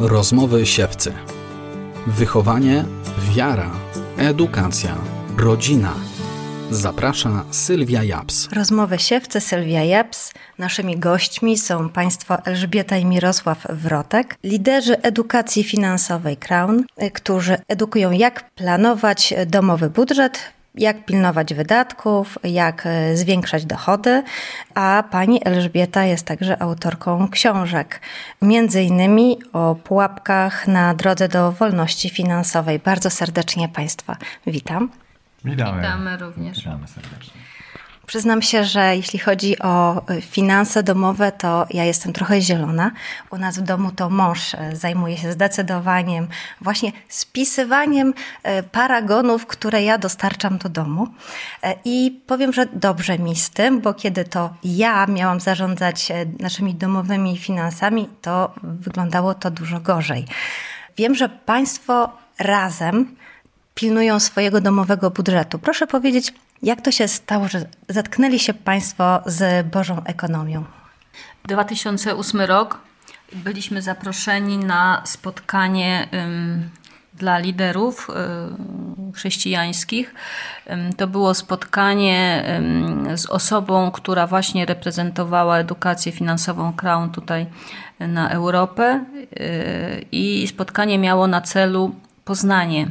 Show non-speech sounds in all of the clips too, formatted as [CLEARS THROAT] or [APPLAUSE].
Rozmowy siewcy. Wychowanie, wiara, edukacja, rodzina. Zaprasza Sylwia Japs. Rozmowy siewcy Sylwia Japs. Naszymi gośćmi są państwo Elżbieta i Mirosław Wrotek, liderzy edukacji finansowej Crown, którzy edukują jak planować domowy budżet, jak pilnować wydatków, jak e, zwiększać dochody, a pani Elżbieta jest także autorką książek, między innymi o pułapkach na drodze do wolności finansowej. Bardzo serdecznie Państwa witam. Witamy. Witamy również. Witamy serdecznie. Przyznam się, że jeśli chodzi o e, finanse domowe, to ja jestem trochę zielona. U nas w domu to mąż e, zajmuje się zdecydowaniem, właśnie spisywaniem e, paragonów, które ja dostarczam do domu. I powiem, że dobrze mi z tym, bo kiedy to ja miałam zarządzać naszymi domowymi finansami, to wyglądało to dużo gorzej. Wiem, że Państwo razem pilnują swojego domowego budżetu. Proszę powiedzieć, jak to się stało, że zatknęli się Państwo z Bożą ekonomią? 2008 rok byliśmy zaproszeni na spotkanie dla liderów chrześcijańskich. To było spotkanie z osobą, która właśnie reprezentowała edukację finansową Crown tutaj na Europę y, i spotkanie miało na celu poznanie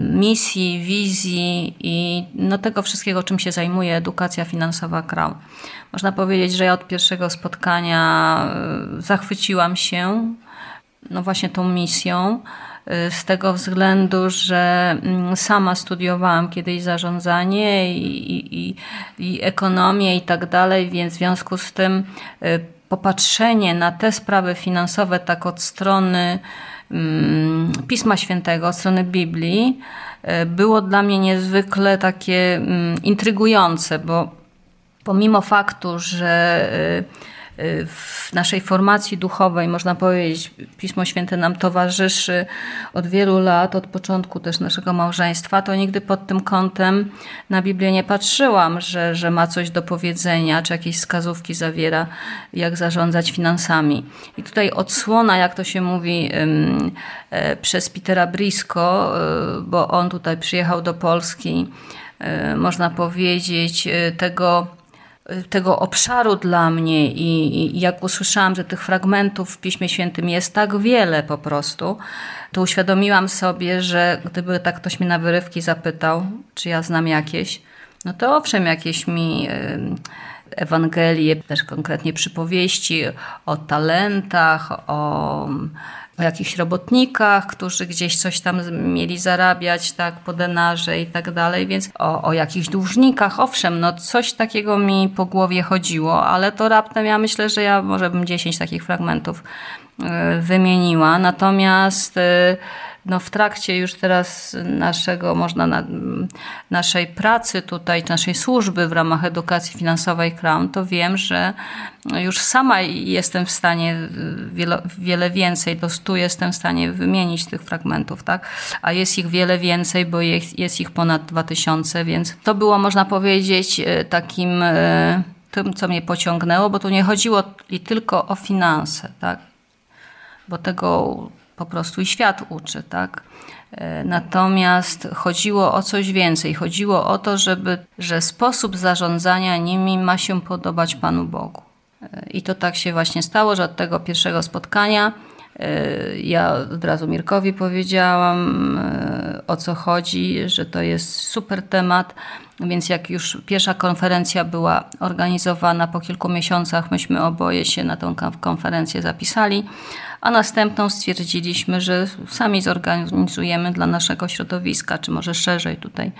misji, wizji i no tego wszystkiego, czym się zajmuje edukacja finansowa Crown. Można powiedzieć, że ja od pierwszego spotkania y, zachwyciłam się no właśnie tą misją y, z tego względu, że mm, sama studiowałam kiedyś zarządzanie i, i, i ekonomię i tak dalej, więc w związku z tym popatrzenie na te sprawy finansowe tak od strony Pisma Świętego, strony Biblii, e, było dla mnie niezwykle takie mm, intrygujące, bo pomimo faktu, że e, w naszej formacji duchowej, można powiedzieć, Pismo Święte nam towarzyszy od wielu lat, od początku też naszego małżeństwa, to nigdy pod tym kątem na Biblię nie patrzyłam, że, że ma coś do powiedzenia, czy jakieś wskazówki zawiera, jak zarządzać finansami. I tutaj odsłona, jak to się mówi, e, przez Petera Brisco, e, bo on tutaj przyjechał do Polski, e, można powiedzieć, tego tego obszaru dla mnie i, i, jak usłyszałam, że tych fragmentów w Piśmie Świętym jest tak wiele po prostu, to uświadomiłam sobie, że gdyby tak ktoś mnie na wyrywki zapytał, czy ja znam jakieś, no to owszem, jakieś mi Ewangelie, też konkretnie przypowieści o talentach, o o jakichś robotnikach, którzy gdzieś coś tam mieli zarabiać, tak, po denarze i tak dalej, więc o, o jakichś dłużnikach, owszem, no coś takiego mi po głowie chodziło, ale to raptem ja myślę, że ja może bym 10 takich fragmentów y, wymieniła. Natomiast y, no w trakcie już teraz naszego, można na, naszej pracy tutaj, naszej służby w ramach edukacji finansowej Crown, to wiem, że już sama jestem w stanie wiele, wiele więcej, do stu jestem w stanie wymienić tych fragmentów, tak? A jest ich wiele więcej, bo jest, jest ich ponad 2000, więc to było, można powiedzieć, e, takim e, tym, co mnie pociągnęło, bo tu nie chodziło tylko o finanse, tak? Bo tego po prostu i świat uczy, tak? E, natomiast chodziło o coś więcej. Chodziło o to, żeby, że sposób zarządzania nimi ma się podobać Panu Bogu. E, I to tak się właśnie stało, że od tego pierwszego spotkania e, ja od razu Mirkowi powiedziałam, o co chodzi, że to jest super temat. Więc jak już pierwsza konferencja była organizowana po kilku miesiącach, myśmy oboje się na tą konferencję zapisali a następną stwierdziliśmy, że sami zorganizujemy dla naszego środowiska, czy może szerzej tutaj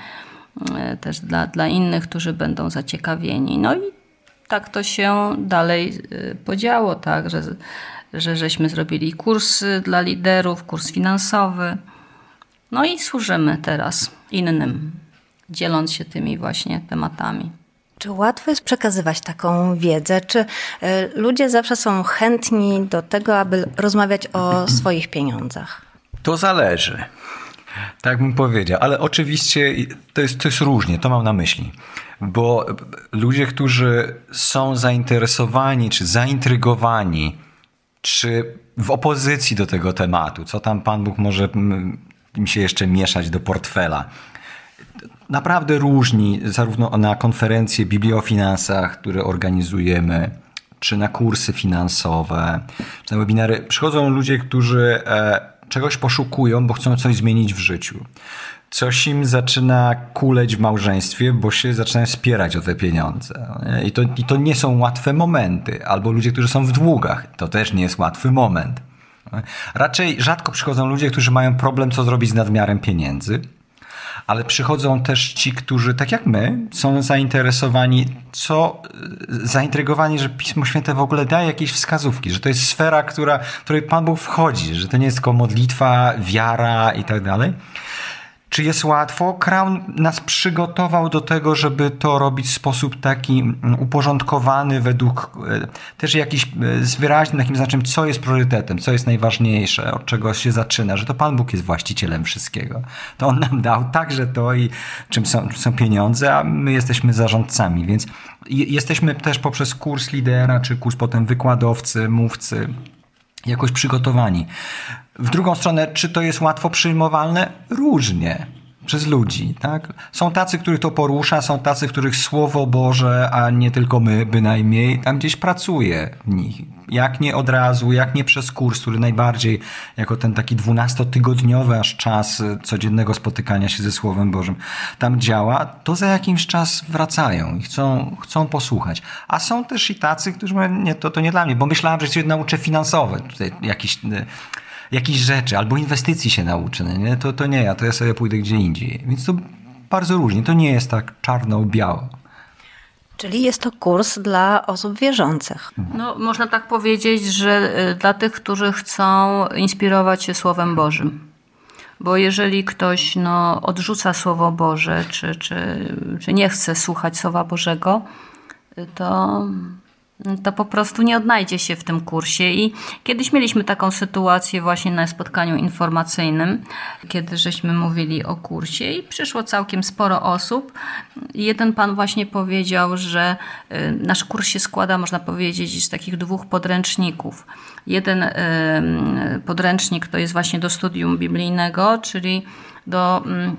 e, też dla, dla innych, którzy będą zaciekawieni. No i tak to się dalej e, podziało, tak, że, że żeśmy zrobili kursy dla liderów, kurs finansowy. No i służymy teraz innym, dzieląc się tymi właśnie tematami. Czy łatwo jest przekazywać taką wiedzę? Czy e, ludzie zawsze są chętni do tego, aby rozmawiać o swoich pieniądzach? To zależy. Tak bym powiedział, ale oczywiście to jest, to jest różnie, to mam na myśli. Bo ludzie, którzy są zainteresowani czy zaintrygowani czy w opozycji do tego tematu, co tam Pan Bóg może mi się jeszcze mieszać do portfela. Naprawdę różni, zarówno na konferencje Biblii o finansach, które organizujemy, czy na kursy finansowe, czy na webinary, przychodzą ludzie, którzy e, czegoś poszukują, bo chcą coś zmienić w życiu. Coś im zaczyna kuleć w małżeństwie, bo się zaczynają spierać o te pieniądze. I to, I to nie są łatwe momenty. Albo ludzie, którzy są w długach. To też nie jest łatwy moment. Raczej rzadko przychodzą ludzie, którzy mają problem, co zrobić z nadmiarem pieniędzy ale przychodzą też ci, którzy, tak jak my, są zainteresowani, co, zaintrygowani, że Pismo Święte w ogóle daje jakieś wskazówki, że to jest sfera, która, w której Pan Bóg wchodzi, że to nie jest tylko modlitwa, wiara i tak dalej. Czy jest łatwo? Crown nas przygotował do tego, żeby to robić w sposób taki mm, uporządkowany, według e, też jakiś e, z wyraźnym takim znaczem, co jest priorytetem, co jest najważniejsze, od czego się zaczyna, że to Pan Bóg jest właścicielem wszystkiego. To On nam dał także to i czym są, są pieniądze, a my jesteśmy zarządcami, więc jesteśmy też poprzez kurs lidera, czy kurs potem wykładowcy, mówcy, jakoś przygotowani. W drugą stronę, czy to jest łatwo przyjmowalne? Różnie przez ludzi. Tak? Są tacy, których to porusza, są tacy, których Słowo Boże, a nie tylko my bynajmniej, tam gdzieś pracuje w nich. Jak nie od razu, jak nie przez kurs, który najbardziej jako ten taki dwunastotygodniowy aż czas codziennego spotykania się ze Słowem Bożym tam działa, to za jakimś czas wracają i chcą, chcą posłuchać. A są też i tacy, którzy mówią, nie, to, to nie dla mnie, bo myślałem, że się nauczę finansowe. Tutaj jakiś jakichś rzeczy, albo inwestycji się nauczę, no nie? To, to nie ja, to ja sobie pójdę gdzie indziej. Więc to bardzo różnie, to nie jest tak czarno-biało. Czyli jest to kurs dla osób wierzących. No, można tak powiedzieć, że y, dla tych, którzy chcą inspirować się Słowem Bożym. Bo jeżeli ktoś no, odrzuca Słowo Boże, czy, czy, czy nie chce słuchać Słowa Bożego, y, to to po prostu nie odnajdzie się w tym kursie. I kiedyś mieliśmy taką sytuację właśnie na spotkaniu informacyjnym, kiedy żeśmy mówili o kursie i przyszło całkiem sporo osób. Jeden pan właśnie powiedział, że y, nasz kurs się składa, można powiedzieć, z takich dwóch podręczników. Jeden y, podręcznik to jest właśnie do studium biblijnego, czyli do mm,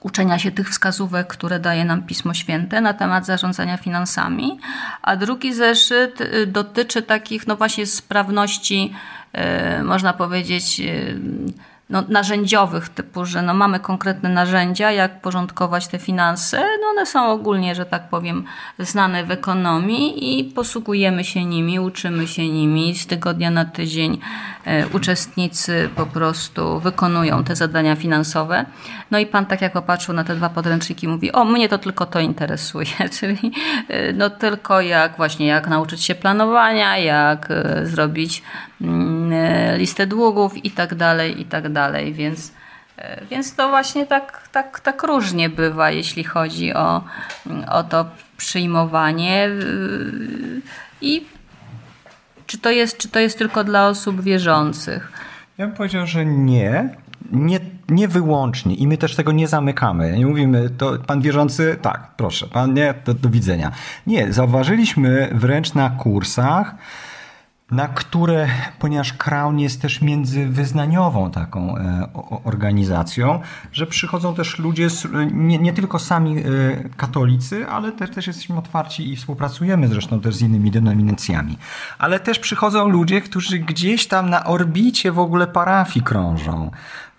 uczenia się tych wskazówek, które daje nam Pismo Święte na temat zarządzania finansami, a drugi zeszyt y, dotyczy takich, no właśnie, sprawności, y, można powiedzieć, y, no, narzędziowych, typu, że no, mamy konkretne narzędzia, jak porządkować te finanse. No, one są ogólnie, że tak powiem, znane w ekonomii i posługujemy się nimi, uczymy się nimi. Z tygodnia na tydzień e, uczestnicy po prostu wykonują te zadania finansowe. No i pan tak jak popatrzył na te dwa podręczniki mówi, o mnie to tylko to interesuje, [LAUGHS] czyli e, no tylko jak właśnie jak nauczyć się planowania, jak e, zrobić listę długów i tak dalej, i tak dalej, więc więc to właśnie tak, tak, tak różnie bywa, jeśli chodzi o, o to przyjmowanie. I czy to, jest, czy to jest tylko dla osób wierzących? Ja bym powiedział, że nie. Nie, nie wyłącznie i my też tego nie zamykamy. Nie mówimy, to pan wierzący, tak, proszę, pan nie, do, do widzenia. Nie, zauważyliśmy wręcz na kursach, na które, ponieważ Crown jest też międzywyznaniową taką e, organizacją, że przychodzą też ludzie, nie, nie tylko sami e, katolicy, ale też, też jesteśmy otwarci i współpracujemy zresztą też z innymi denominacjami. Ale też przychodzą ludzie, którzy gdzieś tam na orbicie w ogóle parafii krążą.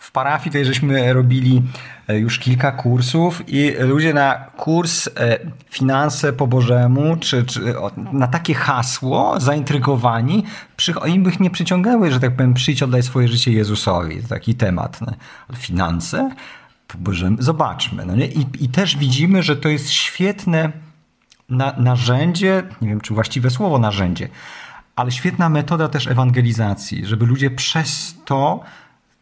W parafii tej żeśmy robili e, już kilka kursów i ludzie na kurs e, finanse po Bożemu, czy, czy na takie hasło zaintrygowani, im bych nie przyciągały, że tak powiem, przyjdź oddaj swoje życie Jezusowi. Taki temat. Finanse po Bożemu, zobaczmy. No? I, I też widzimy, że to jest świetne na, narzędzie, nie wiem czy właściwe słowo narzędzie, ale świetna metoda też ewangelizacji, żeby ludzie przez to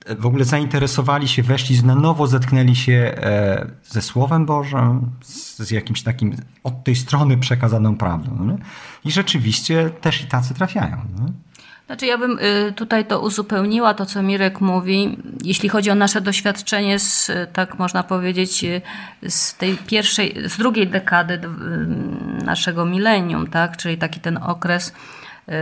w ogóle zainteresowali się, weszli, na nowo zetknęli się e, ze Słowem Bożym, z jakimś takim od tej strony przekazaną prawdą. Nie? I rzeczywiście też i tacy trafiają. Nie? Znaczy ja bym y, tutaj to uzupełniła, to co Mirek mówi, jeśli chodzi o nasze doświadczenie z, tak można powiedzieć, y, z tej pierwszej, z drugiej dekady y, naszego milenium, tak, czyli taki ten okres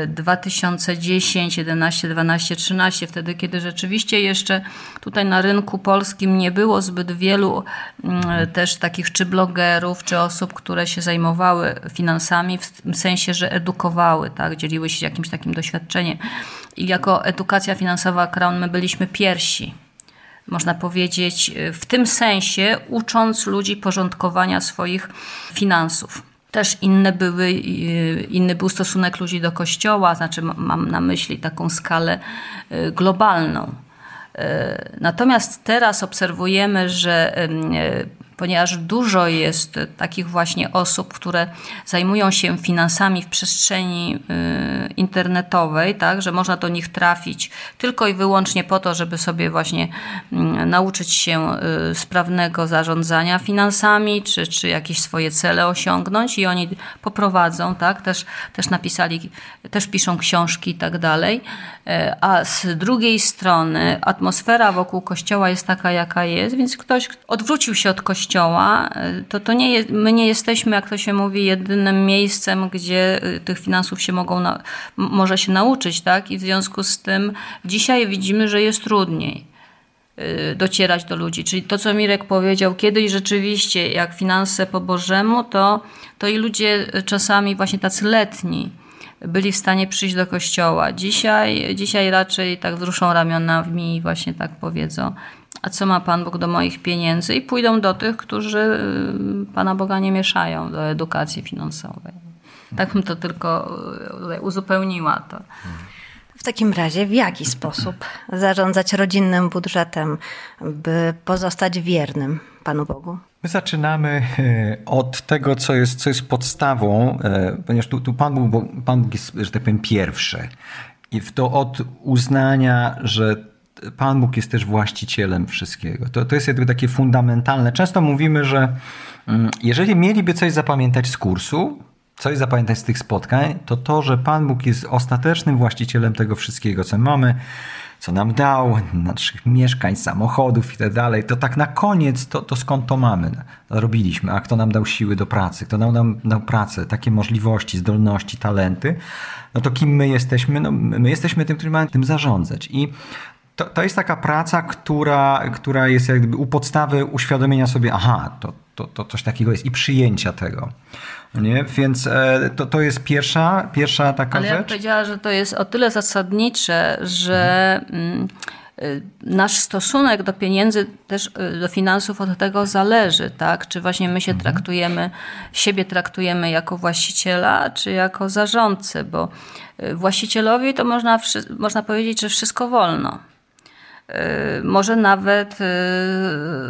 2010, 11, 12, 13, wtedy kiedy rzeczywiście jeszcze tutaj na rynku polskim nie było zbyt wielu mm, też takich czy blogerów, czy osób, które się zajmowały finansami w sensie, że edukowały, tak, dzieliły się jakimś takim doświadczeniem. I jako edukacja finansowa Crown my byliśmy pierwsi można powiedzieć, w tym sensie ucząc ludzi porządkowania swoich finansów. Też inne były, inny był stosunek ludzi do kościoła, znaczy mam na myśli taką skalę y, globalną. Y, natomiast teraz obserwujemy, że ponieważ dużo jest takich właśnie osób, które zajmują się finansami w przestrzeni y, internetowej, tak, że można do nich trafić tylko i wyłącznie po to, żeby sobie właśnie mm, nauczyć się y, sprawnego zarządzania finansami, czy, czy jakieś swoje cele osiągnąć i oni poprowadzą, tak, też, też napisali, też piszą książki i tak dalej. E, a z drugiej strony atmosfera wokół kościoła jest taka, jaka jest, więc ktoś odwrócił się od kościoła, e, to, to nie jest, my nie jesteśmy, jak to się mówi, jedynym miejscem, gdzie e, tych finansów się mogą, na, może się nauczyć, tak? I w związku z tym dzisiaj widzimy, że jest trudniej docierać do ludzi. Czyli to, co Mirek powiedział, kiedyś rzeczywiście, jak finanse po Bożemu, to, to i ludzie czasami właśnie tacy letni, byli w stanie przyjść do kościoła. Dzisiaj, dzisiaj raczej tak wzruszą ramionami i właśnie tak powiedzą, a co ma Pan Bóg do moich pieniędzy? I pójdą do tych, którzy y, Pana Boga nie mieszają do edukacji finansowej. Tak bym to tylko y, uzupełniła to. W takim razie, w jaki sposób zarządzać rodzinnym budżetem, by pozostać wiernym Panu Bogu? My zaczynamy e, od tego, co jest, co jest podstawą, e, ponieważ tu, tu Pan, Bóg, Pan Bóg jest, że tak powiem, pierwszy. I w to od uznania, że Pan Bóg jest też właścicielem wszystkiego. To, to jest jakby takie fundamentalne. Często mówimy, że mm, jeżeli mieliby coś zapamiętać z kursu, coś zapamiętać z tych spotkań, to to, że Pan Bóg jest ostatecznym właścicielem tego wszystkiego, co mamy, co nam dał, naszych mieszkań, samochodów i tak to tak na koniec, to, to skąd to mamy? Robiliśmy, a kto nam dał siły do pracy, kto nam dał, dał pracę, takie możliwości, zdolności, talenty, no to kim my jesteśmy? No, my jesteśmy tym, którzy mają tym zarządzać. I to, to jest taka praca, która, która jest jak gdyby u podstawy uświadomienia sobie, aha, to, to, to coś takiego jest i przyjęcia tego. Nie? Więc e, to, to jest pierwsza, pierwsza taka Ale rzecz. ja powiedziała, że to jest o tyle zasadnicze, że mhm. nasz stosunek do pieniędzy, też y, do finansów od tego zależy, tak? Czy właśnie my się mhm. traktujemy, siebie traktujemy jako właściciela, czy jako zarządcę, bo y, właścicielowi to można, można powiedzieć, że wszystko wolno. Y, może nawet y,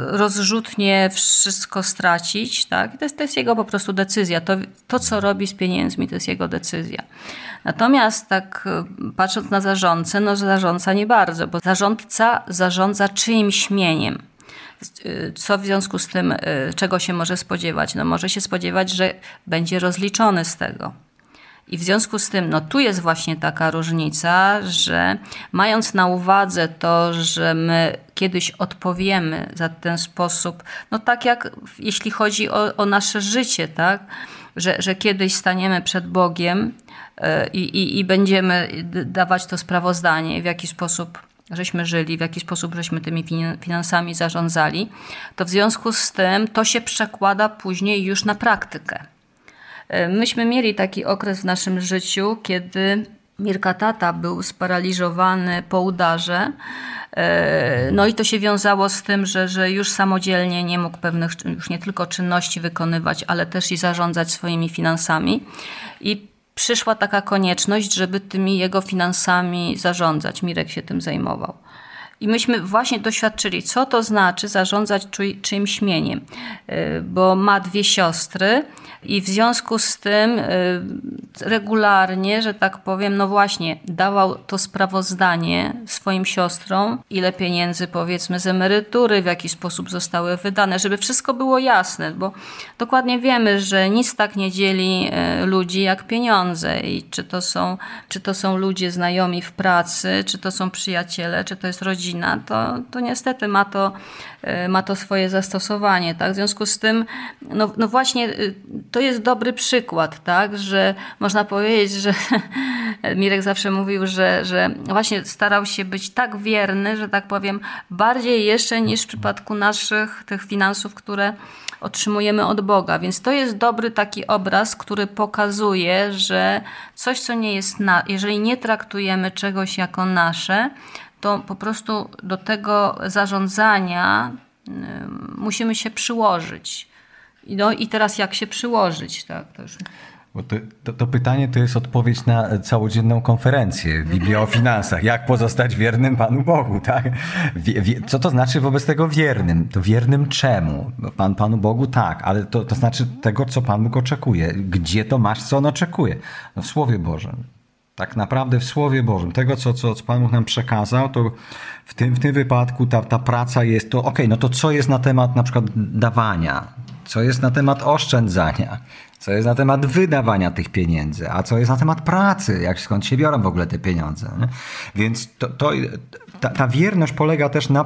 rozrzutnie wszystko stracić, tak? To jest, to jest jego po prostu decyzja. To, to, co robi z pieniędzmi, to jest jego decyzja. Natomiast tak y, patrząc na zarządcę, no zarządca nie bardzo, bo zarządca zarządza czyimś mieniem. Co w związku z tym, czego się może spodziewać? No może się spodziewać, że będzie rozliczony z tego. I w związku z tym, no tu jest właśnie taka różnica, że mając na uwadze to, że my kiedyś odpowiemy za ten sposób, no tak jak jeśli chodzi o, o nasze życie, tak? Że, że kiedyś staniemy przed Bogiem e, i, i, i będziemy dawać to sprawozdanie, w jaki sposób żeśmy żyli, w jaki sposób żeśmy tymi finansami zarządzali, to w związku z tym to się przekłada później już na praktykę. E, myśmy mieli taki okres w naszym życiu, kiedy Mirka Tata był sparaliżowany po udarze. E, no i to się wiązało z tym, że, że już samodzielnie nie mógł pewnych, już nie tylko czynności wykonywać, ale też i zarządzać swoimi finansami. I przyszła taka konieczność, żeby tymi jego finansami zarządzać. Mirek się tym zajmował. I myśmy właśnie doświadczyli, co to znaczy zarządzać czyimś mieniem, e, bo ma dwie siostry i w związku z tym y, regularnie, że tak powiem, no właśnie, dawał to sprawozdanie swoim siostrom, ile pieniędzy powiedzmy z emerytury, w jaki sposób zostały wydane, żeby wszystko było jasne, bo dokładnie wiemy, że nic tak nie dzieli y, ludzi jak pieniądze i czy to są, czy to są ludzie znajomi w pracy, czy to są przyjaciele, czy to jest rodzina, rodzina, to, to niestety ma to, e, ma to swoje zastosowanie. Tak? W związku z tym, no, no właśnie y, to jest dobry przykład, tak? że można powiedzieć, że [LAUGHS] Mirek zawsze mówił, że, że właśnie starał się być tak wierny, że tak powiem, bardziej jeszcze niż w przypadku naszych tych finansów, które otrzymujemy od Boga. Więc to jest dobry taki obraz, który pokazuje, że coś, co nie jest na, jeżeli nie traktujemy czegoś jako nasze, to po prostu do tego zarządzania y, musimy się przyłożyć. No i teraz jak się przyłożyć, tak? To już... To, to, to, pytanie to jest odpowiedź na całodzienną konferencję Biblia o finansach. Jak pozostać wiernym Panu Bogu, tak? Wie, wie, co to znaczy wobec tego wiernym? To wiernym czemu? Pan Panu Bogu tak, ale to, to znaczy tego, co Pan Bóg oczekuje. Gdzie to masz, co on oczekuje? No w Słowie Bożym. Tak naprawdę w Słowie Bożym. Tego, co, co, Pan Bóg nam przekazał, to w tym, w tym wypadku ta, ta praca jest to, ok, no to co jest na temat na przykład dawania? Co jest na temat oszczędzania? Co jest na temat wydawania tych pieniędzy, a co jest na temat pracy, jak skąd się biorą w ogóle te pieniądze. Nie? Więc to, to ta, ta, wierność polega też na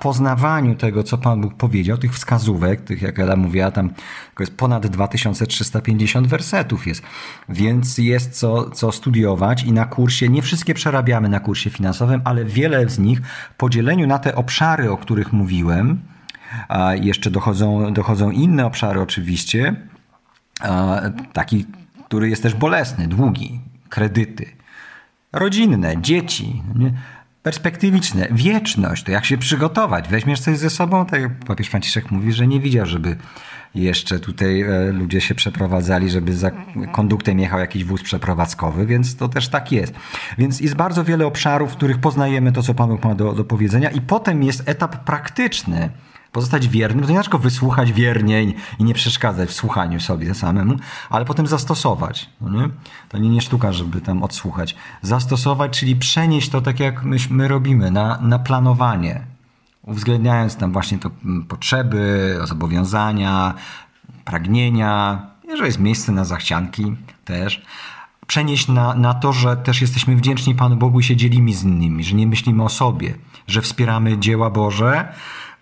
poznawaniu tego, co Pan Bóg powiedział, tych wskazówek, tych, jak Ela mówiła, tam jest ponad 2350 wersetów jest, więc jest co, co studiować i na kursie, nie wszystkie przerabiamy na kursie finansowym, ale wiele z nich w podzieleniu na te obszary, o których mówiłem, a jeszcze dochodzą, dochodzą inne obszary oczywiście, taki, który jest też bolesny, długi, kredyty, rodzinne, dzieci, nie? perspektywiczne, wieczność, to jak się przygotować, weźmiesz coś ze sobą, tak jak papież Franciszek mówi, że nie widział, żeby jeszcze tutaj e, ludzie się przeprowadzali, żeby za konduktem jechał jakiś wóz przeprowadzkowy, więc to też tak jest. Więc jest bardzo wiele obszarów, w których poznajemy to, co Pan Bóg ma do, do powiedzenia i potem jest etap praktyczny, pozostać wiernym, to nie tylko wysłuchać wiernie i nie przeszkadzać w słuchaniu sobie samemu, ale potem zastosować. No nie? To nie, nie sztuka, żeby tam odsłuchać. Zastosować, czyli przenieść to tak, jak my, my robimy, na, na planowanie, uwzględniając tam właśnie to mm, potrzeby, zobowiązania, pragnienia, jeżeli jest miejsce na zachcianki też, przenieść na, na to, że też jesteśmy wdzięczni Panu Bogu i się dzielimy z innymi, że nie myślimy o sobie, że wspieramy dzieła Boże,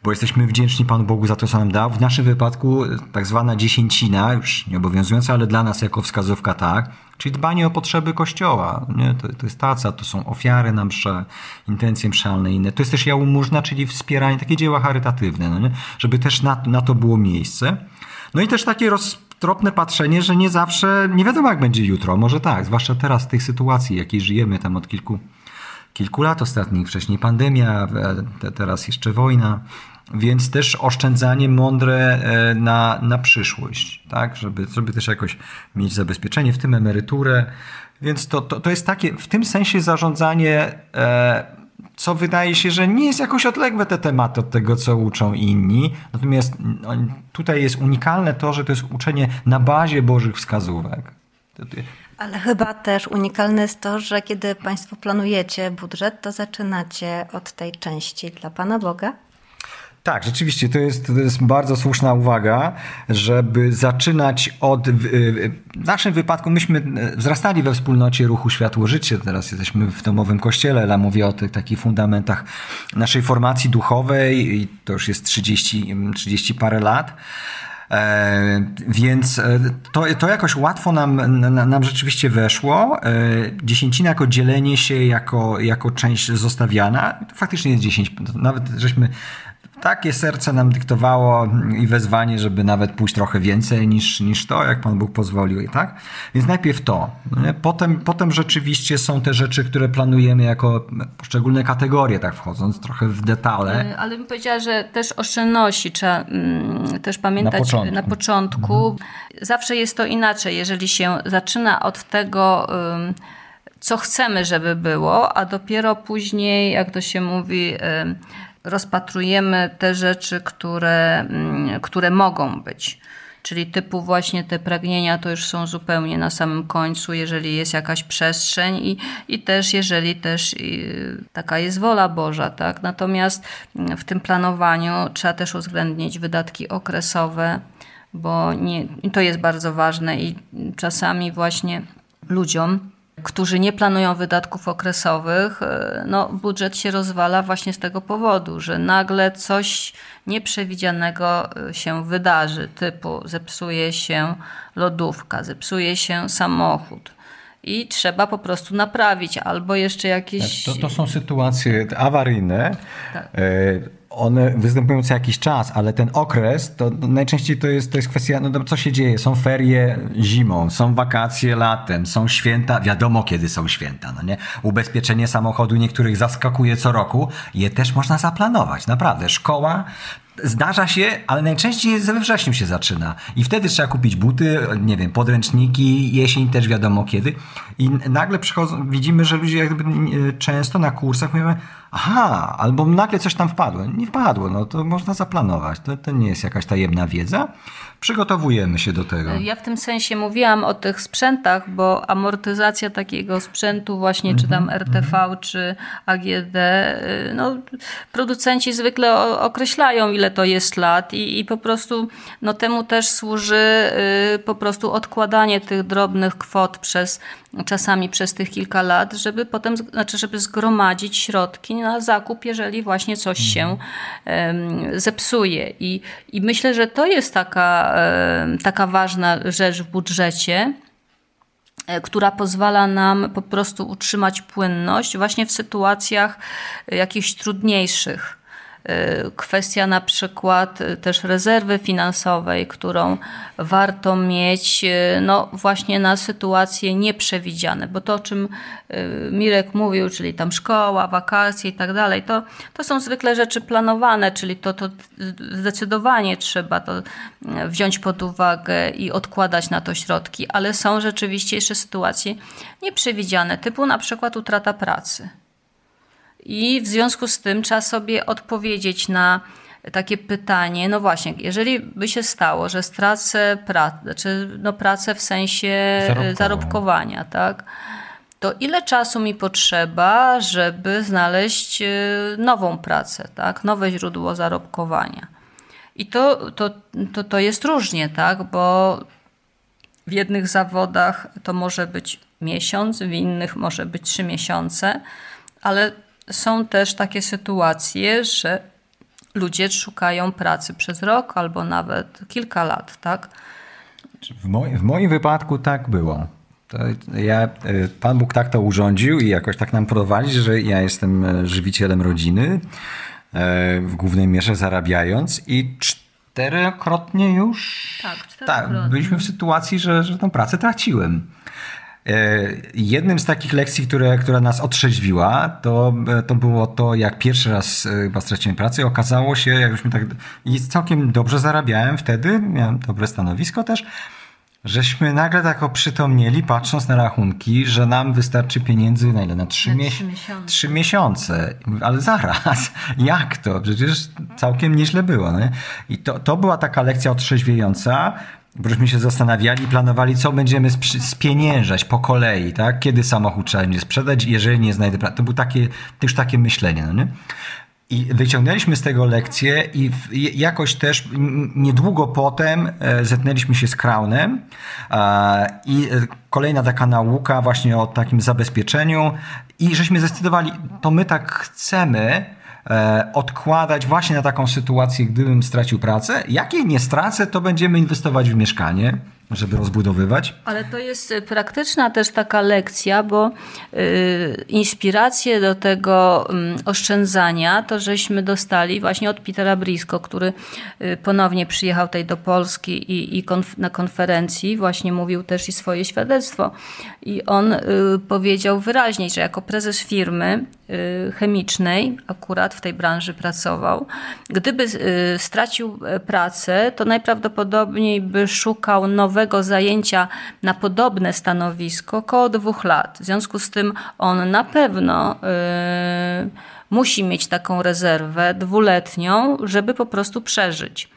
bo jesteśmy wdzięczni Panu Bogu za to, co nam dał. W naszym wypadku tak zwana dziesięcina, już nieobowiązująca, ale dla nas jako wskazówka tak, czyli dbanie o potrzeby Kościoła. Nie? To, to jest taca, to są ofiary na msze, intencje mszalne inne. To jest też jałmużna, czyli wspieranie, takie dzieła charytatywne, no nie? żeby też na, na to było miejsce. No i też takie roztropne patrzenie, że nie zawsze, nie wiadomo jak będzie jutro, może tak, zwłaszcza teraz w tej sytuacji, jakiej żyjemy tam od kilku kilku lat ostatnich, wcześniej pandemia, te, teraz jeszcze wojna, więc też oszczędzanie mądre e, na, na przyszłość, tak, żeby, żeby też jakoś mieć zabezpieczenie, w tym emeryturę. Więc to, to, to jest takie, w tym sensie zarządzanie, e, co wydaje się, że nie jest jakoś odległe te tematy od tego, co uczą inni. Natomiast no, tutaj jest unikalne to, że to jest uczenie na bazie Bożych wskazówek. Ale chyba też unikalne jest to, że kiedy Państwo planujecie budżet, to zaczynacie od tej części dla Pana Boga. Tak, rzeczywiście, to jest, to jest bardzo słuszna uwaga, żeby zaczynać od. W naszym wypadku myśmy wzrastali we wspólnocie ruchu Światło Życie, teraz jesteśmy w domowym kościele, ale mówię o tych takich fundamentach naszej formacji duchowej i to już jest 30, 30 parę lat. E, więc e, to, to jakoś łatwo nam, nam rzeczywiście weszło. E, dziesięcina jako dzielenie się, jako, jako część zostawiana, to faktycznie jest 10. Nawet żeśmy takie serce nam dyktowało i wezwanie, żeby nawet pójść trochę więcej niż, niż to, jak Pan Bóg pozwolił, tak? Więc najpierw to. Potem, potem rzeczywiście są te rzeczy, które planujemy jako poszczególne kategorie, tak wchodząc trochę w detale. Ale bym powiedziała, że też oszczędności trzeba mm, też pamiętać na początku. Na początku. Mhm. Zawsze jest to inaczej, jeżeli się zaczyna od tego... co chcemy, żeby było, a dopiero później, jak to się mówi, rozpatrujemy te rzeczy, które, mm, które mogą być. Czyli typu właśnie te pragnienia to już są zupełnie na samym końcu, jeżeli jest jakaś przestrzeń i, i też jeżeli też taka jest wola Boża. Tak? Natomiast mm, w tym planowaniu trzeba też uwzględnić wydatki okresowe, bo nie, to jest bardzo ważne i czasami właśnie ludziom którzy nie planują wydatków okresowych, e, no, budżet się rozwala właśnie z tego powodu, że nagle coś nieprzewidzianego e, się wydarzy, typu zepsuje się lodówka, zepsuje się samochód. I trzeba po prostu naprawić, albo jeszcze jakieś. To, to są sytuacje awaryjne. Tak. One występują co jakiś czas, ale ten okres to najczęściej to jest, to jest kwestia, no co się dzieje? Są ferie zimą, są wakacje latem, są święta, wiadomo kiedy są święta, no nie? Ubezpieczenie samochodu niektórych zaskakuje co roku, je też można zaplanować, naprawdę. Szkoła Zdarza się, ale najczęściej we wrześniu się zaczyna. I wtedy trzeba kupić buty, nie wiem, podręczniki, jesień też wiadomo kiedy. I nagle przychodzą, widzimy, że ludzie jakby często na kursach mówią, aha, albo nagle coś tam wpadło. Nie wpadło, no to można zaplanować. To, to nie jest jakaś tajemna wiedza. Przygotowujemy się do tego. Ja w tym sensie mówiłam o tych sprzętach, bo amortyzacja takiego sprzętu właśnie, czy tam RTV, mhm. czy AGD, y, no producenci zwykle określają, ile to jest lat i, i po prostu no, temu też służy y, po prostu odkładanie tych drobnych kwot przez czasami przez tych kilka lat, żeby potem, znaczy, żeby zgromadzić środki na zakup, jeżeli właśnie coś się um, zepsuje. I, I myślę, że to jest taka, taka ważna rzecz w budżecie, e, która pozwala nam po prostu utrzymać płynność właśnie w sytuacjach jakichś trudniejszych. Y, kwestia na przykład y, też rezerwy finansowej, którą warto mieć y, no właśnie na sytuacje nieprzewidziane, bo to o czym Mirek mówił, czyli tam szkoła, wakacje i tak dalej, to, to są zwykle rzeczy planowane, czyli to, to zdecydowanie trzeba to wziąć pod uwagę i odkładać na to środki, ale są rzeczywiście jeszcze sytuacje nieprzewidziane, typu na przykład utrata pracy. I w związku z tym trzeba sobie odpowiedzieć na takie pytanie, no właśnie, jeżeli by się stało, że stracę pracę, czy no pracę w sensie zarobkowania, tak? To ile czasu mi potrzeba, żeby znaleźć e, nową pracę, tak? Nowe źródło zarobkowania. I to, to, to, to jest różnie, tak? Bo w jednych zawodach to może być miesiąc, w innych może być trzy miesiące, ale są też takie sytuacje, że ludzie szukają pracy przez rok albo nawet kilka lat, tak? W, w moim wypadku tak było. To ja, e, Pan Bóg tak to urządził i jakoś tak nam prowadzi, że ja jestem e, żywicielem rodziny, e, w głównej mierze zarabiając i czterokrotnie już tak, czterokrotnie. tak byliśmy w sytuacji, że, że tą pracę traciłem. E, jednym z takich lekcji, które, która nas otrzeźwiła, to, e, to było to, jak pierwszy raz e, chyba straciłem pracę okazało się, jakbyśmy tak... I całkiem dobrze zarabiałem wtedy, miałem dobre stanowisko też, żeśmy nagle tak oprzytomnieli, patrząc na rachunki, że nam wystarczy pieniędzy na ile? Na trzy, trzy miesiące. Trzy miesiące. Ale zaraz, [LAUGHS] jak to? Przecież całkiem nieźle było. Nie? I to, to była taka lekcja otrzeźwiająca, Bośmy się zastanawiali, planowali, co będziemy spieniężać po kolei, tak? Kiedy samochód trzeba będzie sprzedać, jeżeli nie znajdę pracy. To było takie, już takie myślenie, no nie? I wyciągnęliśmy z tego lekcję i jakoś też niedługo potem e, zetknęliśmy się z Crownem i e, kolejna taka nauka właśnie o takim zabezpieczeniu i żeśmy zdecydowali, to my tak chcemy, odkładać właśnie na taką sytuację, gdybym stracił pracę. Jak jej nie stracę, to będziemy inwestować w mieszkanie żeby rozbudowywać. Ale to jest praktyczna też taka lekcja, bo y, inspirację do tego y, oszczędzania to żeśmy dostali właśnie od Petera Brisko, który y, ponownie przyjechał tutaj do Polski i, i konf na konferencji właśnie mówił też i swoje świadectwo. I on y, powiedział wyraźnie, że jako prezes firmy chemicznej, akurat w tej branży pracował, gdyby stracił e, pracę, to najprawdopodobniej by szukał nowego zajęcia na podobne stanowisko około dwóch lat. W związku z tym on na pewno yy, musi mieć taką rezerwę dwuletnią, żeby po prostu przeżyć.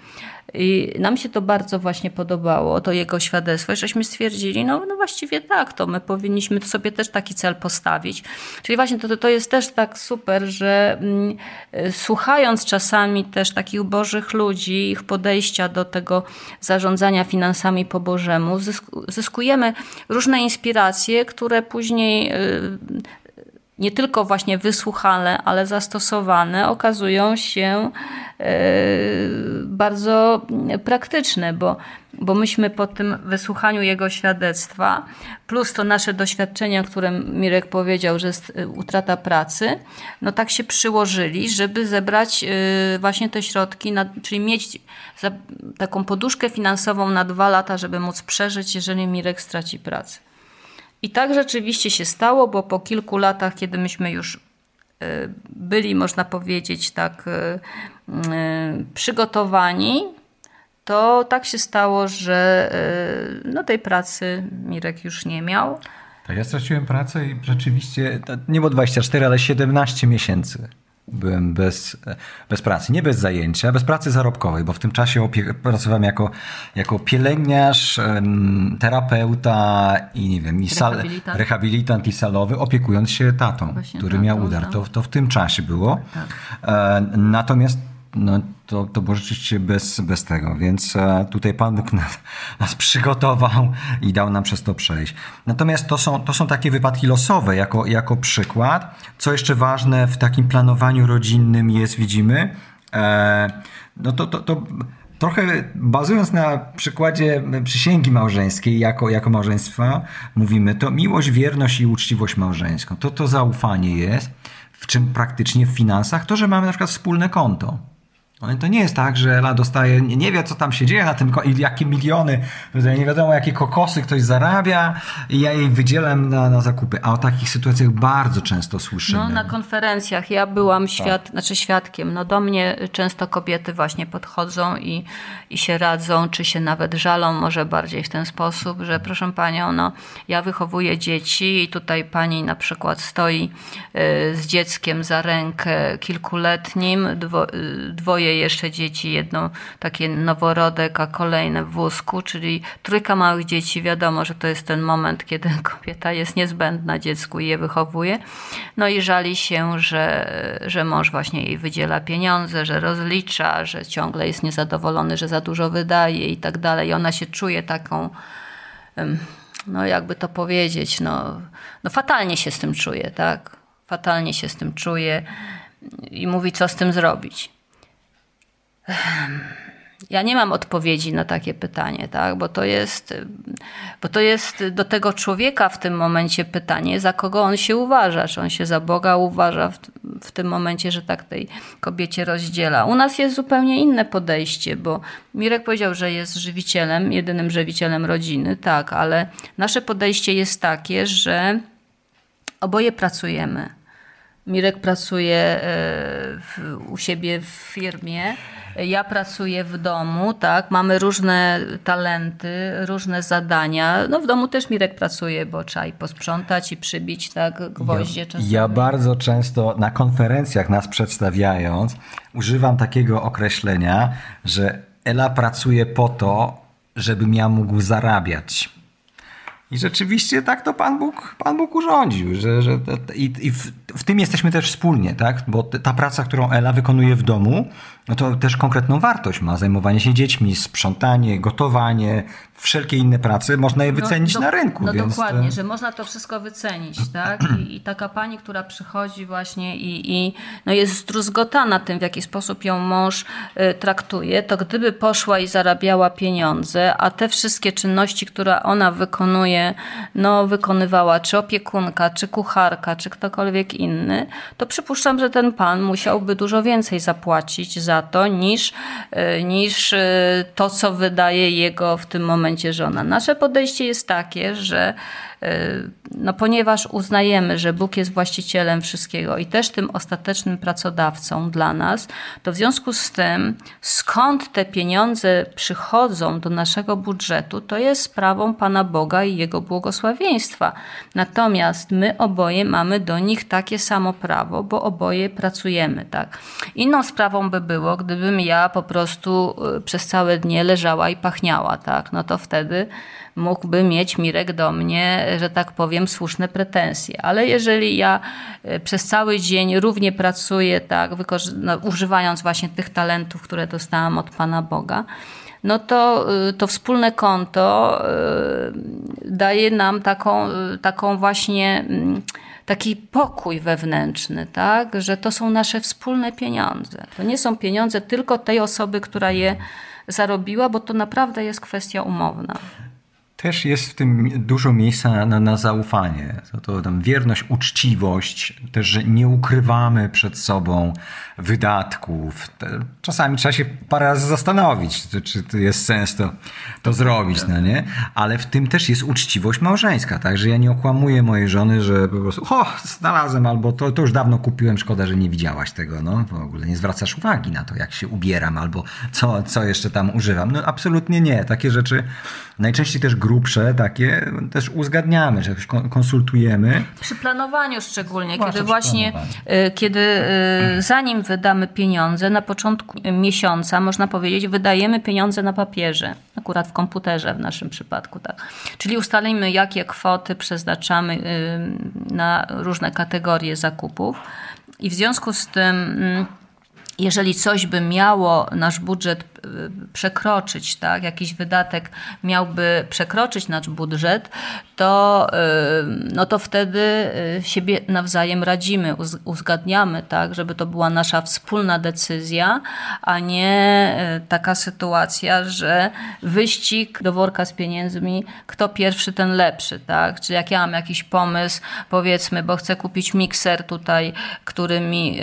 I nam się to bardzo właśnie podobało, to jego świadectwo, żeśmy stwierdzili, no, no właściwie tak, to my powinniśmy sobie też taki cel postawić. Czyli właśnie to, to jest też tak super, że mm, słuchając czasami też takich bożych ludzi, ich podejścia do tego zarządzania finansami po Bożemu, zyskujemy różne inspiracje, które później y, nie tylko właśnie wysłuchane, ale zastosowane okazują się e, bardzo praktyczne, bo, bo myśmy po tym wysłuchaniu jego świadectwa, plus to nasze doświadczenia, o którym Mirek powiedział, że jest e, utrata pracy, no tak się przyłożyli, żeby zebrać e, właśnie te środki, na, czyli mieć taką poduszkę finansową na dwa lata, żeby móc przeżyć, jeżeli Mirek straci pracę. I tak rzeczywiście się stało, bo po kilku latach, kiedy myśmy już e, byli, można powiedzieć, tak e, e, przygotowani, to tak się stało, że no, tej pracy Mirek już nie miał. Tak, ja straciłem pracę i rzeczywiście, nie było 24, ale 17 miesięcy byłem bez, bez pracy. Nie bez zajęcia, bez pracy zarobkowej, bo w tym czasie pracowałem jako, jako pielęgniarz, terapeuta i nie wiem, i sal, rehabilitant. rehabilitant i salowy, opiekując się tatą, Właśnie który miał udar. To, to w tym czasie było. Tak. E, natomiast no, to, to było rzeczywiście bez, bez tego, więc e, tutaj Pan [LAUGHS] nas, nas, przygotował i dał nam przez to przejść. Natomiast to są, to są takie wypadki losowe jako, jako przykład. Co jeszcze ważne w takim planowaniu rodzinnym jest, widzimy, e, no to, to, to trochę bazując na przykładzie przysięgi małżeńskiej jako, jako małżeństwa, mówimy to miłość, wierność i uczciwość małżeńską. To to zaufanie jest, w czym praktycznie w finansach, to, że mamy na przykład wspólne konto. No to nie jest tak, że Ela dostaje, nie wie co tam się dzieje na tym, jakie miliony, nie wiadomo jakie kokosy ktoś zarabia i ja jej wydzielam na, na zakupy. A o takich sytuacjach bardzo często słyszymy. No na konferencjach ja byłam świad, tak. znaczy świadkiem. No do mnie często kobiety właśnie podchodzą i, i się radzą, czy się nawet żalą może bardziej w ten sposób, że proszę panią, no ja wychowuję dzieci i tutaj pani na przykład stoi y, z dzieckiem za rękę kilkuletnim, dwo, y, dwoje jeszcze dzieci, jedno takie noworodek, a kolejne w wózku, czyli trójka małych dzieci. Wiadomo, że to jest ten moment, kiedy [LAUGHS] kobieta jest niezbędna dziecku i je wychowuje. No i żali się, że, że mąż właśnie jej wydziela pieniądze, że rozlicza, że ciągle jest niezadowolony, że za dużo wydaje i tak dalej. Ona się czuje taką no jakby to powiedzieć, no, no fatalnie się z tym czuje, tak? Fatalnie się z tym czuje i mówi, co z tym zrobić. Ja nie mam odpowiedzi na takie pytanie, tak? bo, to jest, bo to jest do tego człowieka w tym momencie pytanie, za kogo on się uważa. Czy on się za Boga uważa w, w tym momencie, że tak tej kobiecie rozdziela. U nas jest zupełnie inne podejście, bo Mirek powiedział, że jest żywicielem, jedynym żywicielem rodziny, tak, ale nasze podejście jest takie, że oboje pracujemy. Mirek pracuje e, u siebie w firmie ja pracuję w domu, tak, mamy różne talenty, różne zadania. No w domu też Mirek pracuje, bo trzeba i posprzątać i przybić tak gwoździe ja, Ja bardzo często na konferencjach nas przedstawiając używam takiego określenia, że Ela pracuje po to, żebym ja mógł zarabiać. I rzeczywiście tak to Pan Bóg, Pan Bóg urządził. Że, że, I i w, w, tym jesteśmy też wspólnie, tak? bo ta praca, którą Ela wykonuje w domu, no to też konkretną wartość ma. Zajmowanie się dziećmi, sprzątanie, gotowanie, wszelkie inne prace, można je no, wycenić no, do, na rynku. No więc dokładnie, to... że można to wszystko wycenić, [CLEARS THROAT] tak? I, I, taka pani, która przychodzi właśnie i, i no jest zdruzgotana tym, w jaki sposób ją mąż y, traktuje, to gdyby poszła i zarabiała pieniądze, a te wszystkie czynności, które ona wykonuje, no wykonywała czy opiekunka, czy kucharka, czy ktokolwiek inny, to przypuszczam, że ten pan musiałby dużo więcej zapłacić za to niż, y, niż y, to, co wydaje jego w tym momencie żona. Nasze podejście jest takie, że no ponieważ uznajemy, że Bóg jest właścicielem wszystkiego i też tym ostatecznym pracodawcą dla nas, to w związku z tym, skąd te pieniądze przychodzą do naszego budżetu, to jest sprawą Pana Boga i Jego błogosławieństwa. Natomiast my oboje mamy do nich takie samo prawo, bo oboje pracujemy. Tak? Inną sprawą by było, było, gdybym ja po prostu y, przez całe dnie leżała i pachniała, tak? No to wtedy mógłby mieć Mirek do mnie, że tak powiem, słuszne pretensje. Ale jeżeli ja y, przez cały dzień równie pracuję, tak, no, używając właśnie tych talentów, które dostałam od Pana Boga, no to y, to wspólne konto daje nam taką, taką właśnie mm, taki pokój wewnętrzny, tak? że to są nasze wspólne pieniądze. To nie są pieniądze tylko tej osoby, która je zarobiła, bo to naprawdę jest kwestia umowna. Też jest w tym dużo miejsca na, na zaufanie. To, to tam wierność, uczciwość, też, że nie ukrywamy przed sobą wydatków. Czasami trzeba się parę razy zastanowić, czy, czy jest sens to, to zrobić, no nie? Ale w tym też jest uczciwość małżeńska, tak? Że ja nie okłamuję mojej żony, że po prostu o, znalazłem, albo to, to już dawno kupiłem, szkoda, że nie widziałaś tego, no. W ogóle nie zwracasz uwagi na to, jak się ubieram, albo co, co jeszcze tam używam. No absolutnie nie. Takie rzeczy najczęściej też grubsze takie też uzgadniamy, że konsultujemy. Przy planowaniu szczególnie, kiedy właśnie, y, kiedy y, zanim wydamy pieniądze, na początku miesiąca, można powiedzieć, wydajemy pieniądze na papierze, akurat w komputerze w naszym przypadku, tak. Czyli ustalimy, jakie kwoty przeznaczamy y, na różne kategorie zakupów i w związku z tym mm, jeżeli coś by miało nasz budżet y, przekroczyć, tak, jakiś wydatek miałby przekroczyć nasz budżet, to, y, no to wtedy y, siebie nawzajem radzimy, uzgadniamy, tak, żeby to była nasza wspólna decyzja, a nie taka sytuacja, że wyścig do worka z pieniędzmi, kto pierwszy, ten lepszy, tak, czy jak ja mam jakiś pomysł, powiedzmy, bo chcę kupić mikser tutaj, który mi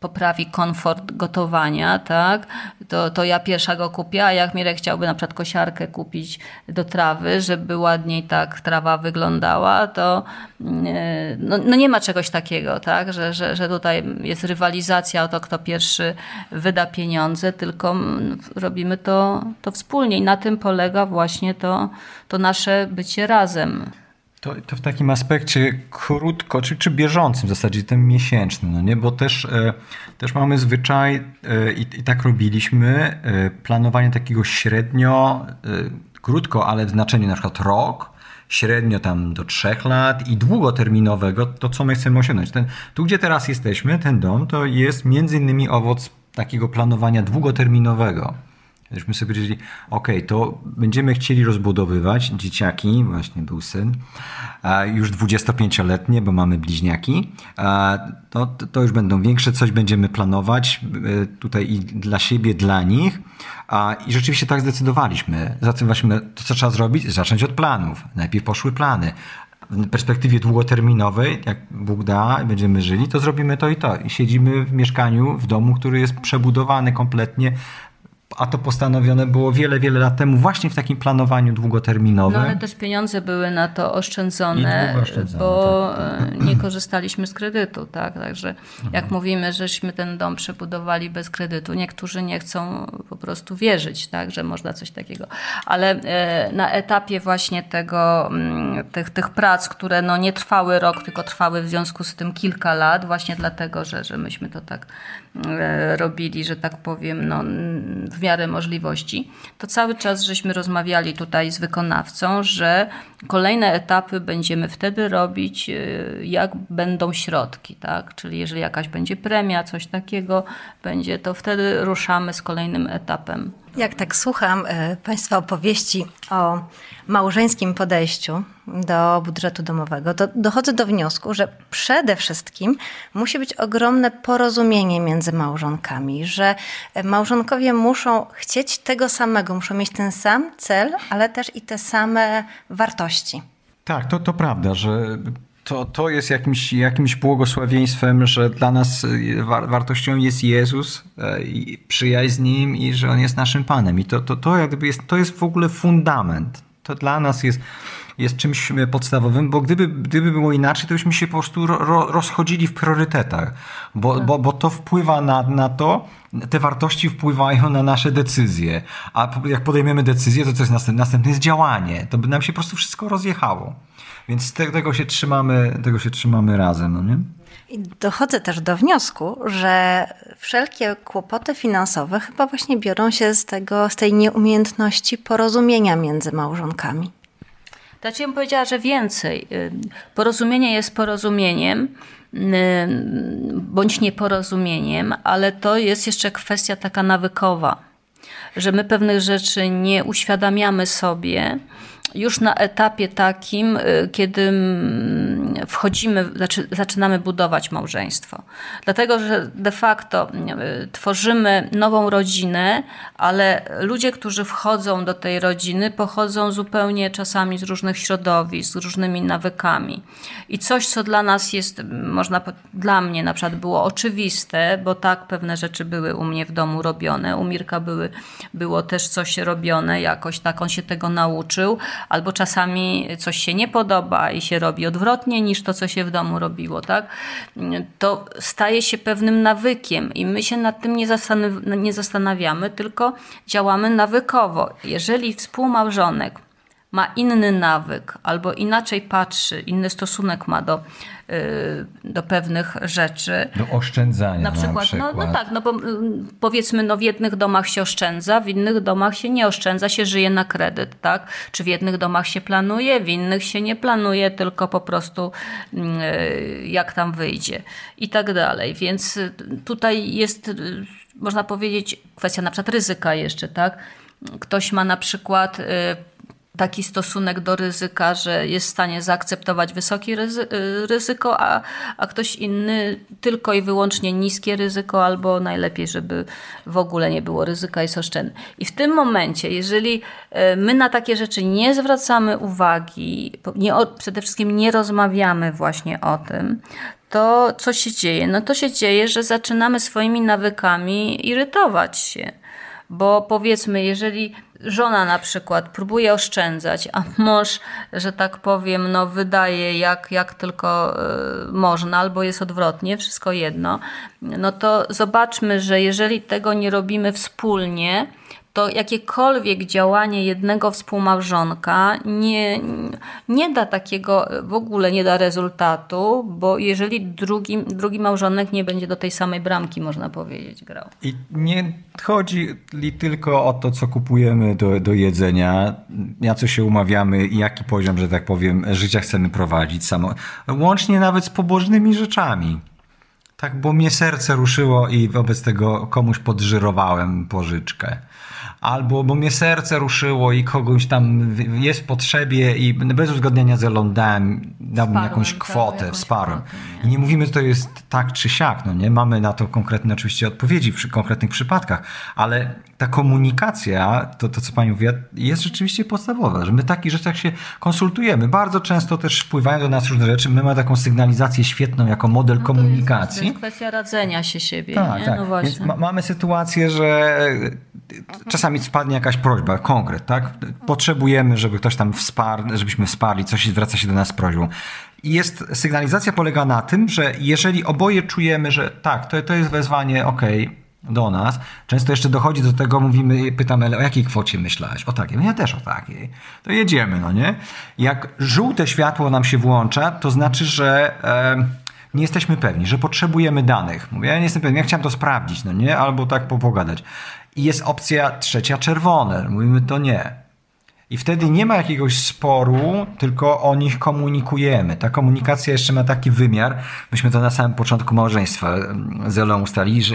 poprawi komfort gotowania, tak, to, to ja pierwsza go kupię, a jak Mirek chciałby na przykład kosiarkę kupić do trawy, żeby ładniej tak trawa wyglądała, to no, no nie ma czegoś takiego, tak, że, że, że tutaj jest rywalizacja o to, kto pierwszy wyda pieniądze, tylko robimy to, to wspólnie i na tym polega właśnie to, to nasze bycie razem. To, to w takim aspekcie krótko, czy, czy bieżącym w zasadzie, tym miesięcznym, no nie? bo też, e, też mamy zwyczaj e, i, i, tak robiliśmy, e, planowanie takiego średnio, e, krótko, ale w znaczeniu na przykład rok, średnio tam do trzech lat i długoterminowego, to co my chcemy osiągnąć. Ten, tu, gdzie teraz jesteśmy, ten dom, to jest między innymi owoc takiego planowania długoterminowego. Żeśmy sobie powiedzieli, ok, to będziemy chcieli rozbudowywać dzieciaki, właśnie był syn, już 25-letnie, bo mamy bliźniaki, to, to już będą większe, coś będziemy planować e, tutaj i dla siebie, dla nich. I rzeczywiście tak zdecydowaliśmy. Zdecydowaliśmy, to co trzeba zrobić? Zacząć od planów. Najpierw poszły plany, w perspektywie długoterminowej, jak Bóg da, będziemy żyli, to zrobimy to i to. I siedzimy w mieszkaniu, w domu, który jest przebudowany kompletnie, a to postanowione było wiele, wiele lat temu właśnie w takim planowaniu długoterminowym. No ale też pieniądze były na to oszczędzone, oszczędzone bo tak. E, nie korzystaliśmy z kredytu, tak? Także mhm. jak mówimy, żeśmy ten dom przebudowali bez kredytu, niektórzy nie chcą po prostu wierzyć, tak, że można coś takiego. Ale e, na etapie właśnie tego, mm, tych, tych prac, które no nie trwały rok, tylko trwały w związku z tym kilka lat, właśnie dlatego, że, że myśmy to tak e, robili, że tak powiem, no w miarę możliwości, to cały czas żeśmy rozmawiali tutaj z wykonawcą, że kolejne etapy będziemy wtedy robić, y, jak będą środki, tak? Czyli jeżeli jakaś będzie premia, coś takiego będzie, to wtedy ruszamy z kolejnym etapem. Jak tak słucham e, Państwa opowieści o małżeńskim podejściu do budżetu domowego, to dochodzę do wniosku, że przede wszystkim musi być ogromne porozumienie między małżonkami, że małżonkowie muszą chcieć tego samego, muszą mieć ten sam cel, ale też i te same wartości. Tak, to, to prawda, że to, to jest jakimś, jakimś błogosławieństwem, że dla nas y, wartością jest Jezus, e, i przyjaźń z Nim i że On jest naszym Panem. I to, to, to, jakby jest, to jest w ogóle fundament. To dla nas jest, jest czymś podstawowym, bo gdyby, gdyby było inaczej, to byśmy się po prostu ro, rozchodzili w priorytetach, bo, bo, bo to wpływa na, na to, te wartości wpływają na nasze decyzje, a jak podejmiemy decyzję, to co jest następne? Następne jest działanie. To by nam się po prostu wszystko rozjechało. Więc tego się trzymamy, tego się trzymamy razem, no nie? I dochodzę też do wniosku, że wszelkie kłopoty finansowe chyba właśnie biorą się z, tego, z tej nieumiejętności porozumienia między małżonkami. Znaczy, ja bym powiedziała, że więcej. Y, porozumienie jest porozumieniem y, bądź nieporozumieniem, ale to jest jeszcze kwestia taka nawykowa, że my pewnych rzeczy nie uświadamiamy sobie już na etapie takim, y, kiedy mm, wchodzimy, znaczy zaczynamy budować małżeństwo. Dlatego, że de facto y, tworzymy nową rodzinę, ale ludzie, którzy wchodzą do tej rodziny, pochodzą zupełnie czasami z różnych środowisk, z różnymi nawykami. I coś, co dla nas jest, można, dla mnie na przykład było oczywiste, bo tak pewne rzeczy były u mnie w domu robione, u Mirka były, było też coś robione jakoś, tak on się tego nauczył, albo czasami coś się nie podoba i się robi odwrotnie niż to, co się w domu robiło, tak? To staje się pewnym nawykiem i my się nad tym nie, zastanaw nie zastanawiamy, tylko działamy nawykowo. Jeżeli współmałżonek ma inny nawyk albo inaczej patrzy, inny stosunek ma do, y, do pewnych rzeczy. Do oszczędzania. Na przykład, na przykład. No, no tak, no bo y, powiedzmy, no w jednych domach się oszczędza, w innych domach się nie oszczędza, się żyje na kredyt, tak? Czy w jednych domach się planuje, w innych się nie planuje, tylko po prostu y, jak tam wyjdzie i tak dalej. Więc tutaj jest, można powiedzieć, kwestia na przykład ryzyka jeszcze, tak? Ktoś ma na przykład taki stosunek do ryzyka, że jest w stanie zaakceptować wysokie ryzyko, a, a ktoś inny tylko i wyłącznie niskie ryzyko, albo najlepiej, żeby w ogóle nie było ryzyka, jest oszczędny. I w tym momencie, jeżeli e, my na takie rzeczy nie zwracamy uwagi, nie, przede wszystkim nie rozmawiamy właśnie o tym, to co się dzieje? No to się dzieje, że zaczynamy swoimi nawykami irytować się. Bo powiedzmy, jeżeli żona na przykład próbuje oszczędzać, a mąż, że tak powiem, no wydaje jak, jak tylko y, można, albo jest odwrotnie, wszystko jedno, no to zobaczmy, że jeżeli tego nie robimy wspólnie, to jakiekolwiek działanie jednego współmałżonka nie, nie da takiego, w ogóle nie da rezultatu, bo jeżeli drugi, drugi małżonek nie będzie do tej samej bramki, można powiedzieć, grał. I nie chodzi tylko o to, co kupujemy do, do jedzenia, na co się umawiamy i jaki poziom, że tak powiem, życia chcemy prowadzić, samo, łącznie nawet z pobożnymi rzeczami. Tak, bo mnie serce ruszyło i wobec tego komuś podżyrowałem pożyczkę albo bo mnie serce ruszyło i kogoś tam jest w potrzebie i bez uzgodnienia z Elon dałem, dałbym jakąś tak, kwotę, jakąś wsparłem. I nie mówimy, że to jest tak czy siak, no nie? Mamy na to konkretne oczywiście odpowiedzi w konkretnych przypadkach, ale ta komunikacja, to, to co pani mówi, jest rzeczywiście podstawowa, że my w takich rzeczach się konsultujemy. Bardzo często też wpływają do nas różne rzeczy. My mamy taką sygnalizację świetną jako model no to komunikacji. Jest, to jest kwestia radzenia się siebie. Tak, nie? tak. No właśnie. Więc ma, mamy sytuację, że czasami spadnie jakaś prośba, konkret, tak? Potrzebujemy, żeby ktoś tam wsparł, żebyśmy wsparli, coś zwraca się do nas z prośbą. Jest sygnalizacja polega na tym, że jeżeli oboje czujemy, że tak, to, to jest wezwanie, okej, okay, do nas. Często jeszcze dochodzi do tego, mówimy, pytamy, o jakiej kwocie myślałeś? O takiej. No ja też o takiej. To jedziemy, no nie? Jak żółte światło nam się włącza, to znaczy, że e, nie jesteśmy pewni, że potrzebujemy danych. Mówię, ja nie jestem pewien, ja chciałem to sprawdzić, no nie? Albo tak pogadać. I jest opcja trzecia czerwone. Mówimy to nie. I wtedy nie ma jakiegoś sporu, tylko o nich komunikujemy. Ta komunikacja jeszcze ma taki wymiar. Myśmy to na samym początku małżeństwa z Elą ustalili, że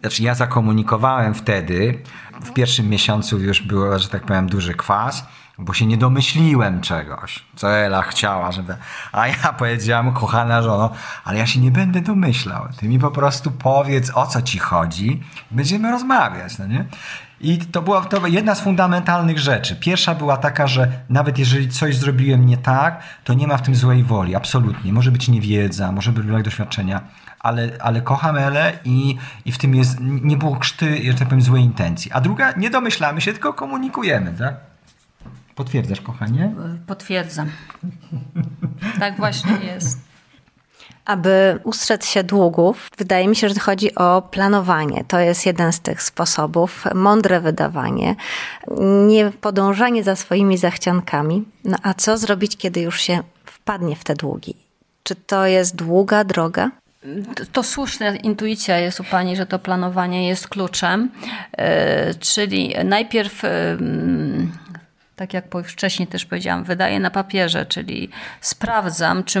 znaczy ja zakomunikowałem wtedy, w pierwszym miesiącu już było, że tak powiem, duży kwas bo się nie domyśliłem czegoś, co Ela chciała, żeby. A ja powiedziałam, kochana żono, ale ja się nie będę domyślał. Ty mi po prostu powiedz, o co ci chodzi, będziemy rozmawiać, no nie? I to była to jedna z fundamentalnych rzeczy. Pierwsza była taka, że nawet jeżeli coś zrobiłem nie tak, to nie ma w tym złej woli, absolutnie. Może być niewiedza, może być brak doświadczenia, ale, ale kocham Elę i, i w tym jest, nie było krzty, że tak powiem, złej intencji. A druga, nie domyślamy się, tylko komunikujemy, tak? Potwierdzasz, kochanie? Potwierdzam. [LAUGHS] tak właśnie jest. Aby ustrzec się długów, wydaje mi się, że chodzi o planowanie. To jest jeden z tych sposobów. Mądre wydawanie, nie podążanie za swoimi zachciankami. No a co zrobić, kiedy już się wpadnie w te długi? Czy to jest długa droga? To słuszna intuicja jest u Pani, że to planowanie jest kluczem. E, czyli najpierw tak jak wcześniej też powiedziałam, wydaję na papierze, czyli sprawdzam, czy,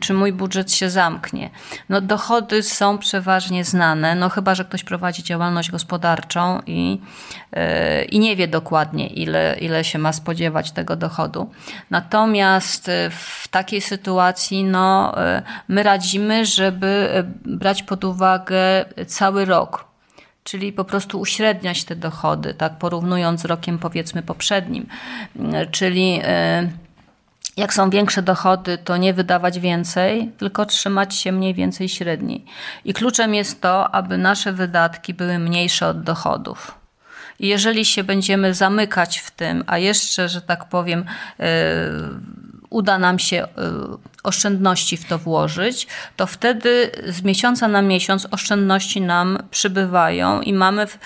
czy mój budżet się zamknie. No, dochody są przeważnie znane, no chyba, że ktoś prowadzi działalność gospodarczą i, yy, i nie wie dokładnie, ile, ile się ma spodziewać tego dochodu. Natomiast e, w takiej sytuacji no, yy, my radzimy, żeby brać pod uwagę cały rok czyli po prostu uśredniać te dochody, tak porównując z rokiem powiedzmy poprzednim. Czyli e, jak są większe dochody, to nie wydawać więcej, tylko trzymać się mniej więcej średniej. I kluczem jest to, aby nasze wydatki były mniejsze od dochodów. I jeżeli się będziemy zamykać w tym, a jeszcze, że tak powiem, e, uda nam się y, oszczędności w to włożyć, to wtedy z miesiąca na miesiąc oszczędności nam przybywają i mamy w,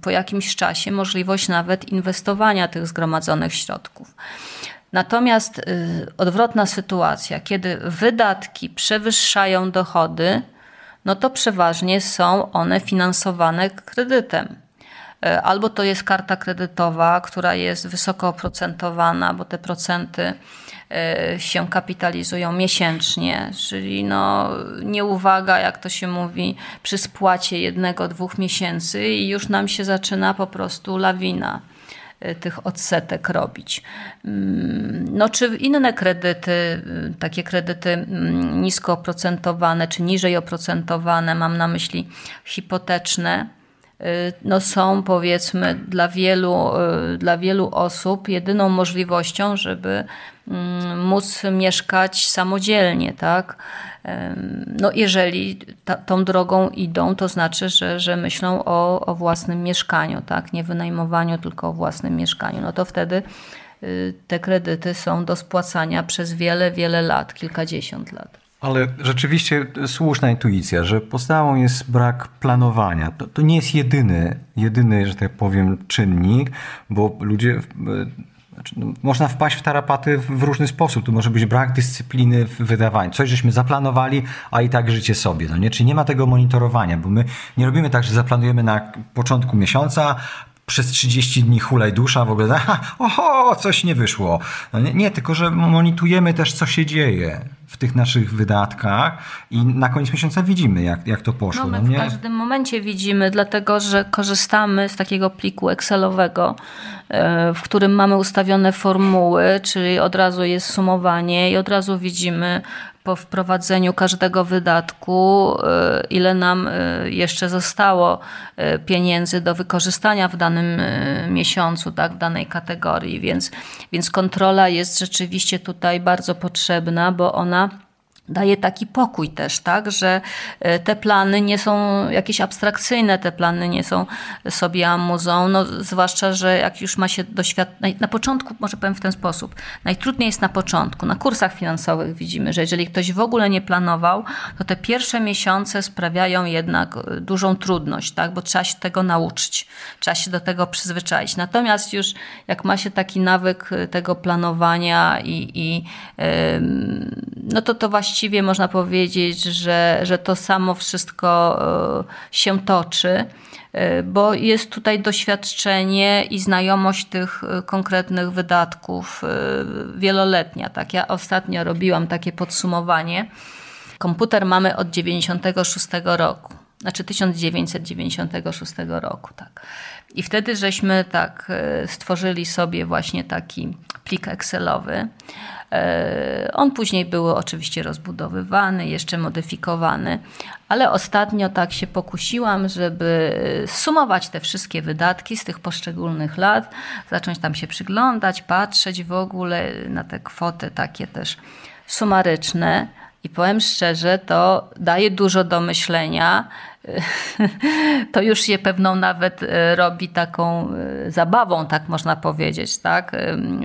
po jakimś czasie możliwość nawet inwestowania tych zgromadzonych środków. Natomiast y, odwrotna sytuacja, kiedy wydatki przewyższają dochody, no to przeważnie są one finansowane kredytem. Y, albo to jest karta kredytowa, która jest wysoko oprocentowana, bo te procenty się kapitalizują miesięcznie, czyli no, nieuwaga, jak to się mówi, przy spłacie jednego, dwóch miesięcy i już nam się zaczyna po prostu lawina e, tych odsetek robić. Mm, no, czy inne kredyty, e, takie kredyty mm, nisko oprocentowane, czy niżej oprocentowane, mam na myśli hipoteczne, no są powiedzmy dla wielu, dla wielu osób jedyną możliwością, żeby Mm, móc mieszkać samodzielnie, tak? No jeżeli ta, tą drogą idą, to znaczy, że, że myślą o, o własnym mieszkaniu, tak? Nie wynajmowaniu, tylko o własnym mieszkaniu. No to wtedy y, te kredyty są do spłacania przez wiele, wiele lat, kilkadziesiąt lat. Ale rzeczywiście słuszna intuicja, że podstawą jest brak planowania. To, to nie jest jedyny, jedyny, że tak powiem, czynnik, bo ludzie znaczy, no, można wpaść w tarapaty w różny sposób. Tu może być brak dyscypliny w wydawaniu. Coś żeśmy zaplanowali, a i tak życie sobie. No nie? Czyli nie ma tego monitorowania, bo my nie robimy tak, że zaplanujemy na początku miesiąca, przez 30 dni hulaj dusza, w ogóle, [LAUGHS] aha, oho, coś nie wyszło. No nie, nie, tylko że monitorujemy też, co się dzieje w tych naszych wydatkach i na koniec miesiąca widzimy, jak, jak to poszło. No, my no w każdym momencie widzimy, dlatego że korzystamy z takiego pliku Excelowego, e, w którym mamy ustawione formuły, czyli od razu jest sumowanie i od razu widzimy po wprowadzeniu każdego wydatku, e, ile nam e, jeszcze zostało pieniędzy do wykorzystania w danym miesiącu, tak, w danej kategorii. Więc, więc kontrola jest rzeczywiście tutaj bardzo potrzebna, bo ona daje taki pokój też, tak, że e, te plany nie są jakieś abstrakcyjne, te plany nie są sobie amuzą, no, zwłaszcza, że jak już ma się doświadczenie, na początku, może powiem w ten sposób, najtrudniej jest na początku, na kursach finansowych widzimy, że jeżeli ktoś w ogóle nie planował, to te pierwsze miesiące sprawiają jednak e, dużą trudność, tak, bo trzeba się tego nauczyć, trzeba się do tego przyzwyczaić. Natomiast już jak ma się taki nawyk e, tego planowania i, i no to to właściwie można powiedzieć, że, że to samo wszystko e, się toczy, e, bo jest tutaj doświadczenie i znajomość tych e, konkretnych wydatków wieloletnia. Tak, ja ostatnio robiłam takie podsumowanie. Komputer mamy od 96 roku, znaczy 1996 roku, tak. I wtedy żeśmy tak stworzyli sobie właśnie taki plik Excelowy. E, on później był oczywiście rozbudowywany, jeszcze modyfikowany, ale ostatnio tak się pokusiłam, żeby sumować te wszystkie wydatki z tych poszczególnych lat, zacząć tam się przyglądać, patrzeć w ogóle na te kwoty takie też sumaryczne. I powiem szczerze, to daje dużo do myślenia. [LAUGHS] To już je pewną nawet e, robi taką e, zabawą, tak można powiedzieć, tak,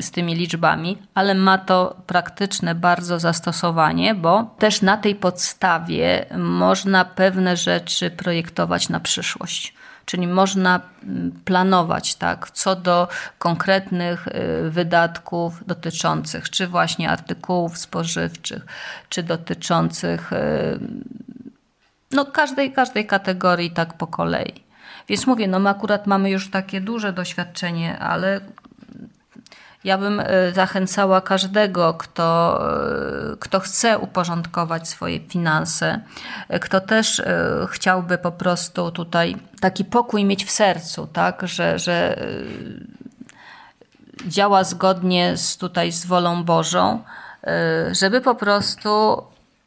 z tymi liczbami, ale ma to praktyczne bardzo zastosowanie, bo też na tej podstawie można pewne rzeczy projektować na przyszłość. Czyli można planować, tak, co do konkretnych y, wydatków dotyczących czy właśnie artykułów spożywczych, czy dotyczących No każdej, każdej kategorii tak po kolei. Więc mówię, no my akurat mamy już takie duże doświadczenie, ale ja bym e, zachęcała każdego, kto, e, kto chce uporządkować swoje finanse, e, kto też chciałby po prostu tutaj taki pokój mieć w sercu, tak, że, że działa zgodnie z, tutaj z wolą Bożą, żeby po prostu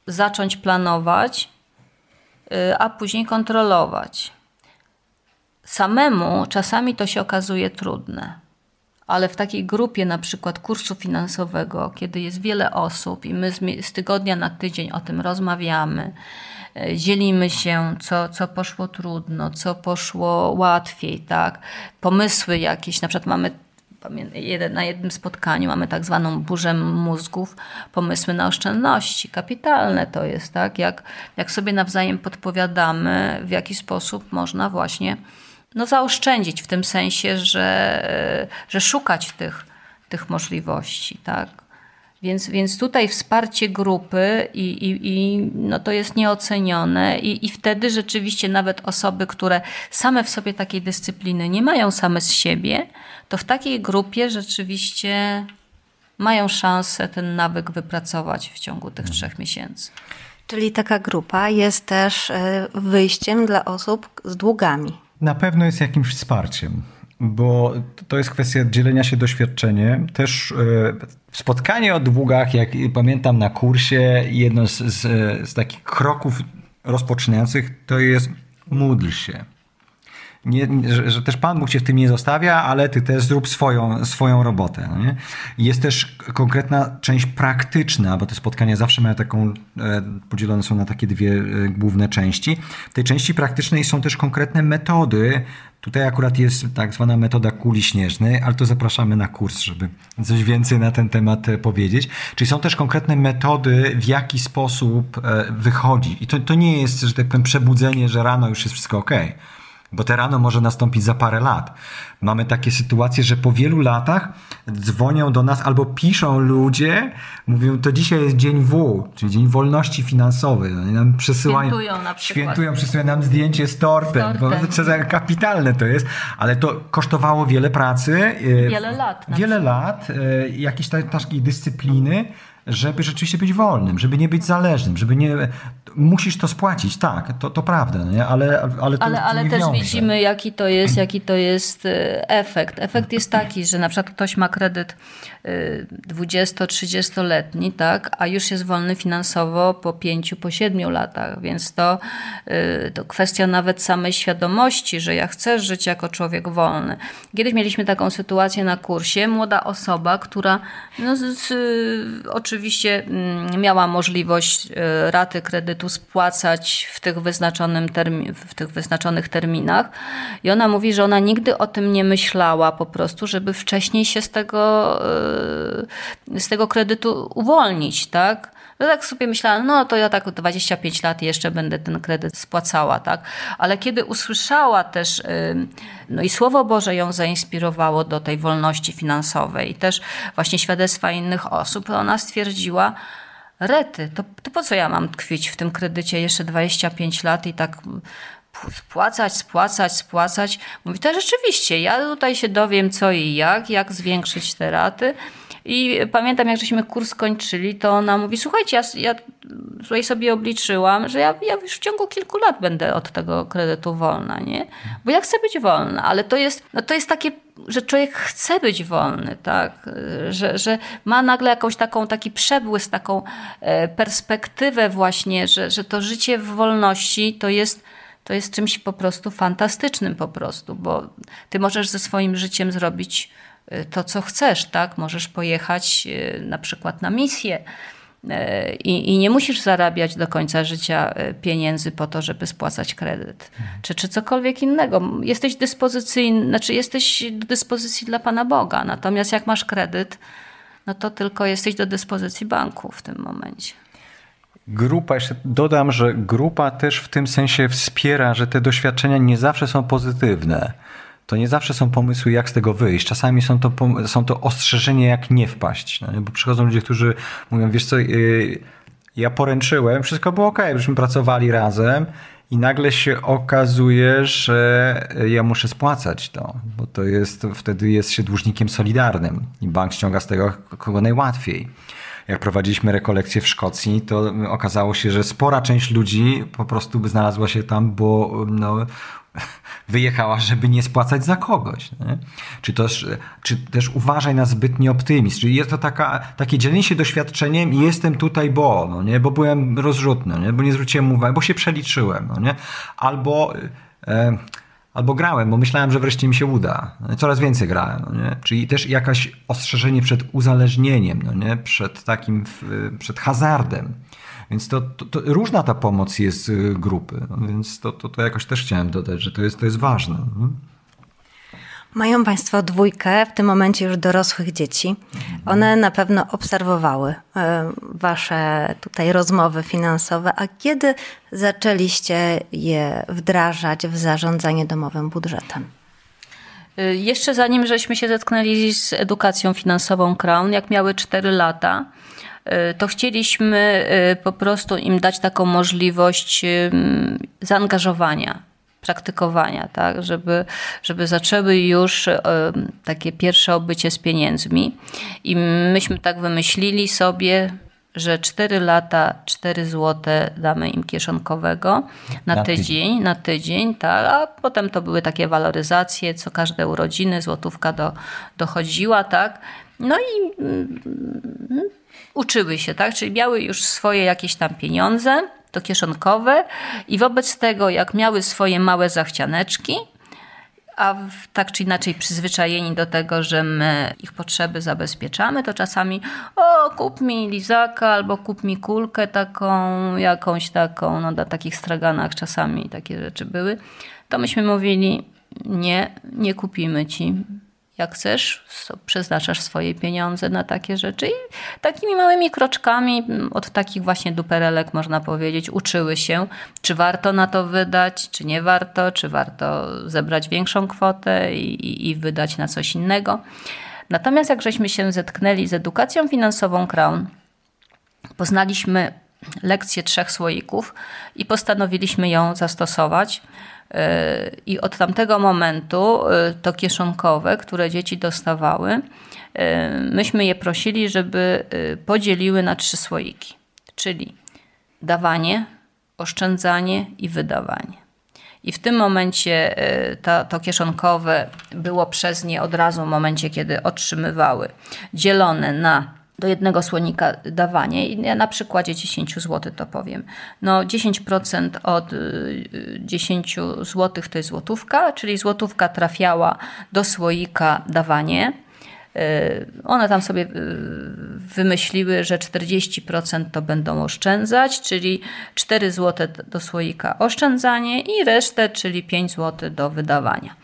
zacząć planować, a później kontrolować. Samemu czasami to się okazuje trudne ale w takiej grupie na przykład kursu finansowego, kiedy jest wiele osób i my z tygodnia na tydzień o tym rozmawiamy, e, dzielimy się, co, co poszło trudno, co poszło łatwiej, tak? Pomysły jakieś, na przykład mamy na jednym spotkaniu mamy tak zwaną burzę mózgów, pomysły na oszczędności. Kapitalne to jest, tak? Jak, jak sobie nawzajem podpowiadamy, w jaki sposób można właśnie no, zaoszczędzić w tym sensie, że, że szukać tych, tych możliwości, tak? Więc, więc tutaj wsparcie grupy i, i, i no to jest nieocenione i, i wtedy rzeczywiście nawet osoby, które same w sobie takiej dyscypliny nie mają same z siebie, to w takiej grupie rzeczywiście mają szansę ten nawyk wypracować w ciągu tych trzech miesięcy. Czyli taka grupa jest też e, wyjściem dla osób z długami. Na pewno jest jakimś wsparciem, bo to jest kwestia dzielenia się doświadczeniem. Też e, spotkanie o długach, jak pamiętam na kursie, jedno z, z, z takich kroków rozpoczynających to jest módl się nie, że, że, też Pan Bóg cię w tym nie zostawia, ale ty też zrób swoją, swoją robotę. No? Jest też konkretna część praktyczna, bo te spotkania zawsze mają taką, e, podzielone są na takie dwie e, główne części. W tej części praktycznej są też konkretne metody. Tutaj akurat jest tak zwana metoda kuli śnieżnej, ale to zapraszamy na kurs, żeby coś więcej na ten temat e, powiedzieć. Czyli są też konkretne metody, w jaki sposób wychodzi. I to, to nie jest, że tak powiem, przebudzenie, że rano już jest wszystko ok bo te rano może nastąpić za parę lat. Mamy takie sytuacje, że po wielu latach dzwonią do nas albo piszą ludzie, mówią, to dzisiaj jest dzień W, czyli dzień wolności finansowej. No, nam przesyłają, świętują na przykład. Świętują, przysyłają nam zdjęcie z tortem. Z tortem. Bo kapitalne to jest, ale to kosztowało wiele pracy. E, wiele lat. Wiele lat, e, jakiejś takiej dyscypliny, żeby rzeczywiście być wolnym, żeby nie być zależnym, żeby nie... Musisz to spłacić, tak, to, to prawda, nie? ale Ale, to ale, ale też wiąże. widzimy, jaki to jest, jaki to jest e, efekt. Efekt jest taki, że na przykład ktoś ma kredyt 20-30-letni, tak, a już jest wolny finansowo po 5, po 7 latach, więc to, y, to kwestia nawet samej świadomości, że ja chcę żyć jako człowiek wolny. Kiedyś mieliśmy taką sytuację na kursie, młoda osoba, która no, z, oczywiście mm, miała możliwość y, raty kredytu spłacać w tych, wyznaczonym termi, w tych wyznaczonych terminach i ona mówi, że ona nigdy o tym nie myślała po prostu, żeby wcześniej się z tego y, z tego kredytu uwolnić, tak? No tak sobie myślałam, no to ja tak 25 lat jeszcze będę ten kredyt spłacała, tak? Ale kiedy usłyszała też, no i Słowo Boże ją zainspirowało do tej wolności finansowej i też właśnie świadectwa innych osób, ona stwierdziła, rety, to, to po co ja mam tkwić w tym kredycie jeszcze 25 lat i tak spłacać, spłacać, spłacać. Mówi, to rzeczywiście, ja tutaj się dowiem co i jak, jak zwiększyć te raty. I pamiętam, jak żeśmy kurs kończyli, to ona mówi, słuchajcie, ja, ja tutaj sobie obliczyłam, że ja, ja już w ciągu kilku lat będę od tego kredytu wolna, nie? Bo ja chcę być wolna, ale to jest, no to jest takie że człowiek chce być wolny, tak? że, że ma nagle jakąś taką, taki przebłysk, taką e, perspektywę właśnie, że, że to życie w wolności to jest to jest czymś po prostu fantastycznym po prostu, bo ty możesz ze swoim życiem zrobić to, co chcesz, tak? Możesz pojechać y, na przykład na misję y, i, i nie musisz zarabiać do końca życia pieniędzy po to, żeby spłacać kredyt, mhm. czy, czy cokolwiek innego. Jesteś dyspozycyjny, znaczy jesteś do dyspozycji dla Pana Boga, natomiast jak masz kredyt, no to tylko jesteś do dyspozycji banku w tym momencie. Grupa, jeszcze dodam, że grupa też w tym sensie wspiera, że te doświadczenia nie zawsze są pozytywne. To nie zawsze są pomysły, jak z tego wyjść. Czasami są to, są to ostrzeżenia, jak nie wpaść. No, bo przychodzą ludzie, którzy mówią, wiesz co, yy, ja poręczyłem, wszystko było ok, żeśmy pracowali razem I nagle się okazuje, że ja muszę spłacać to, bo to jest, wtedy jest się dłużnikiem solidarnym i bank ściąga z tego kogo najłatwiej. Jak prowadziliśmy rekolekcje w Szkocji, to okazało się, że spora część ludzi po prostu znalazła się tam, bo no, wyjechała, żeby nie spłacać za kogoś. Nie? Czy, też, czy też uważaj na zbytni optymizm. Czyli jest to taka, takie dzielenie się doświadczeniem i jestem tutaj, bo, no nie? bo byłem rozrzutny, nie? bo nie zwróciłem uwagi, bo się przeliczyłem. No nie? Albo... E, albo grałem, bo myślałem, że wreszcie mi się uda. Coraz więcej grałem, no nie? Czyli też jakaś ostrzeżenie przed uzależnieniem, no nie? Przed takim, przed hazardem. Więc to, to, to, różna ta pomoc jest y, grupy, no więc to, to, to jakoś też chciałem dodać, że to jest, to jest ważne. No. Mają Państwo dwójkę, w tym momencie już dorosłych dzieci. One na pewno obserwowały e, Wasze tutaj rozmowy finansowe. A kiedy zaczęliście je wdrażać w zarządzanie domowym budżetem? Y, jeszcze zanim żeśmy się zetknęli z edukacją finansową Crown, jak miały 4 lata, y, to chcieliśmy y, po prostu im dać taką możliwość zaangażowania praktykowania, tak, żeby, żeby zaczęły już takie pierwsze obycie z pieniędzmi. I myśmy tak wymyślili sobie, że 4 lata, 4 złote damy im kieszonkowego na, na tydzień, tydzień, na tydzień, tak, a potem to były takie waloryzacje, co każde urodziny, złotówka do, dochodziła, tak. No i mm, uczyły się, tak, czyli miały już swoje jakieś tam pieniądze, to kieszonkowe i wobec tego, jak miały swoje małe zachcianeczki, a tak czy inaczej przyzwyczajeni do tego, że my ich potrzeby zabezpieczamy, to czasami o, kup mi lizaka albo kup mi kulkę taką, jakąś taką, no na takich straganach czasami takie rzeczy były, to myśmy mówili nie, nie kupimy ci jak chcesz, przeznaczasz swoje pieniądze na takie rzeczy i takimi małymi kroczkami od takich właśnie duperelek można powiedzieć uczyły się, czy warto na to wydać, czy nie warto, czy warto zebrać większą kwotę i, i, i wydać na coś innego. Natomiast jak żeśmy się zetknęli z edukacją finansową Crown, poznaliśmy lekcję trzech słoików i postanowiliśmy ją zastosować. I od tamtego momentu y, to kieszonkowe, które dzieci dostawały, y, myśmy je prosili, żeby y, podzieliły na trzy słoiki, czyli dawanie, oszczędzanie i wydawanie. I w tym momencie to, to kieszonkowe było przez nie od razu w momencie, kiedy otrzymywały, dzielone na do jednego słonika dawanie i ja na przykładzie 10 zł to powiem. No 10% od 10 y, zł to jest złotówka, czyli złotówka trafiała do słoika dawanie. Y, one tam sobie y, wymyśliły, że 40% to będą oszczędzać, czyli 4 zł do słoika oszczędzanie i resztę, czyli 5 zł do wydawania.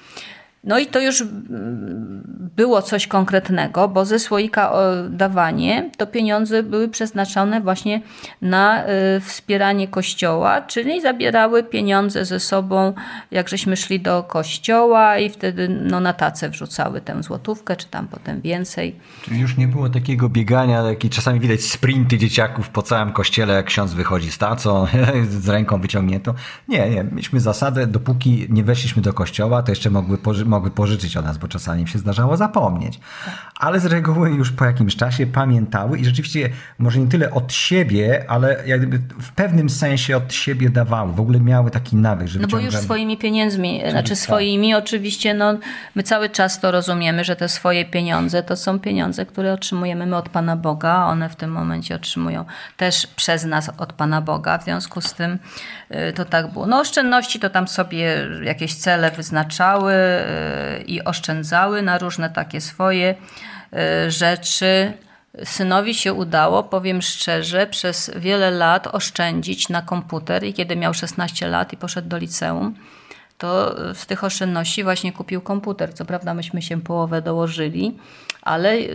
No i to już mm, było coś konkretnego, bo ze słoika dawanie to pieniądze były przeznaczone właśnie na y, wspieranie kościoła, czyli zabierały pieniądze ze sobą, jak żeśmy szli do kościoła i wtedy no, na tacę wrzucały tę złotówkę, czy tam potem więcej. Czyli już nie było takiego biegania, jaki czasami widać sprinty dzieciaków po całym kościele, jak ksiądz wychodzi z tacą, [LAUGHS] z ręką wyciągniętą. Nie, nie, mieliśmy zasadę, dopóki nie weszliśmy do kościoła, to jeszcze mogły mogły pożyczyć od nas, bo czasami im się zdarzało zapomnieć. Ale z reguły już po jakimś czasie pamiętały i rzeczywiście może nie tyle od siebie, ale jakby w pewnym sensie od siebie dawały. W ogóle miały taki nawyk, że No bo już swoimi pieniędzmi, Czyli znaczy tak. swoimi oczywiście, no my cały czas to rozumiemy, że te swoje pieniądze to są pieniądze, które otrzymujemy my od Pana Boga. One w tym momencie otrzymują też przez nas od Pana Boga. W związku z tym to tak było. No oszczędności to tam sobie jakieś cele wyznaczały, y, i oszczędzały na różne takie swoje e, rzeczy. Synowi się udało, powiem szczerze, przez wiele lat oszczędzić na komputer i kiedy miał 16 lat i poszedł do liceum, to z tych oszczędności właśnie kupił komputer. Co prawda myśmy się połowę dołożyli, ale e,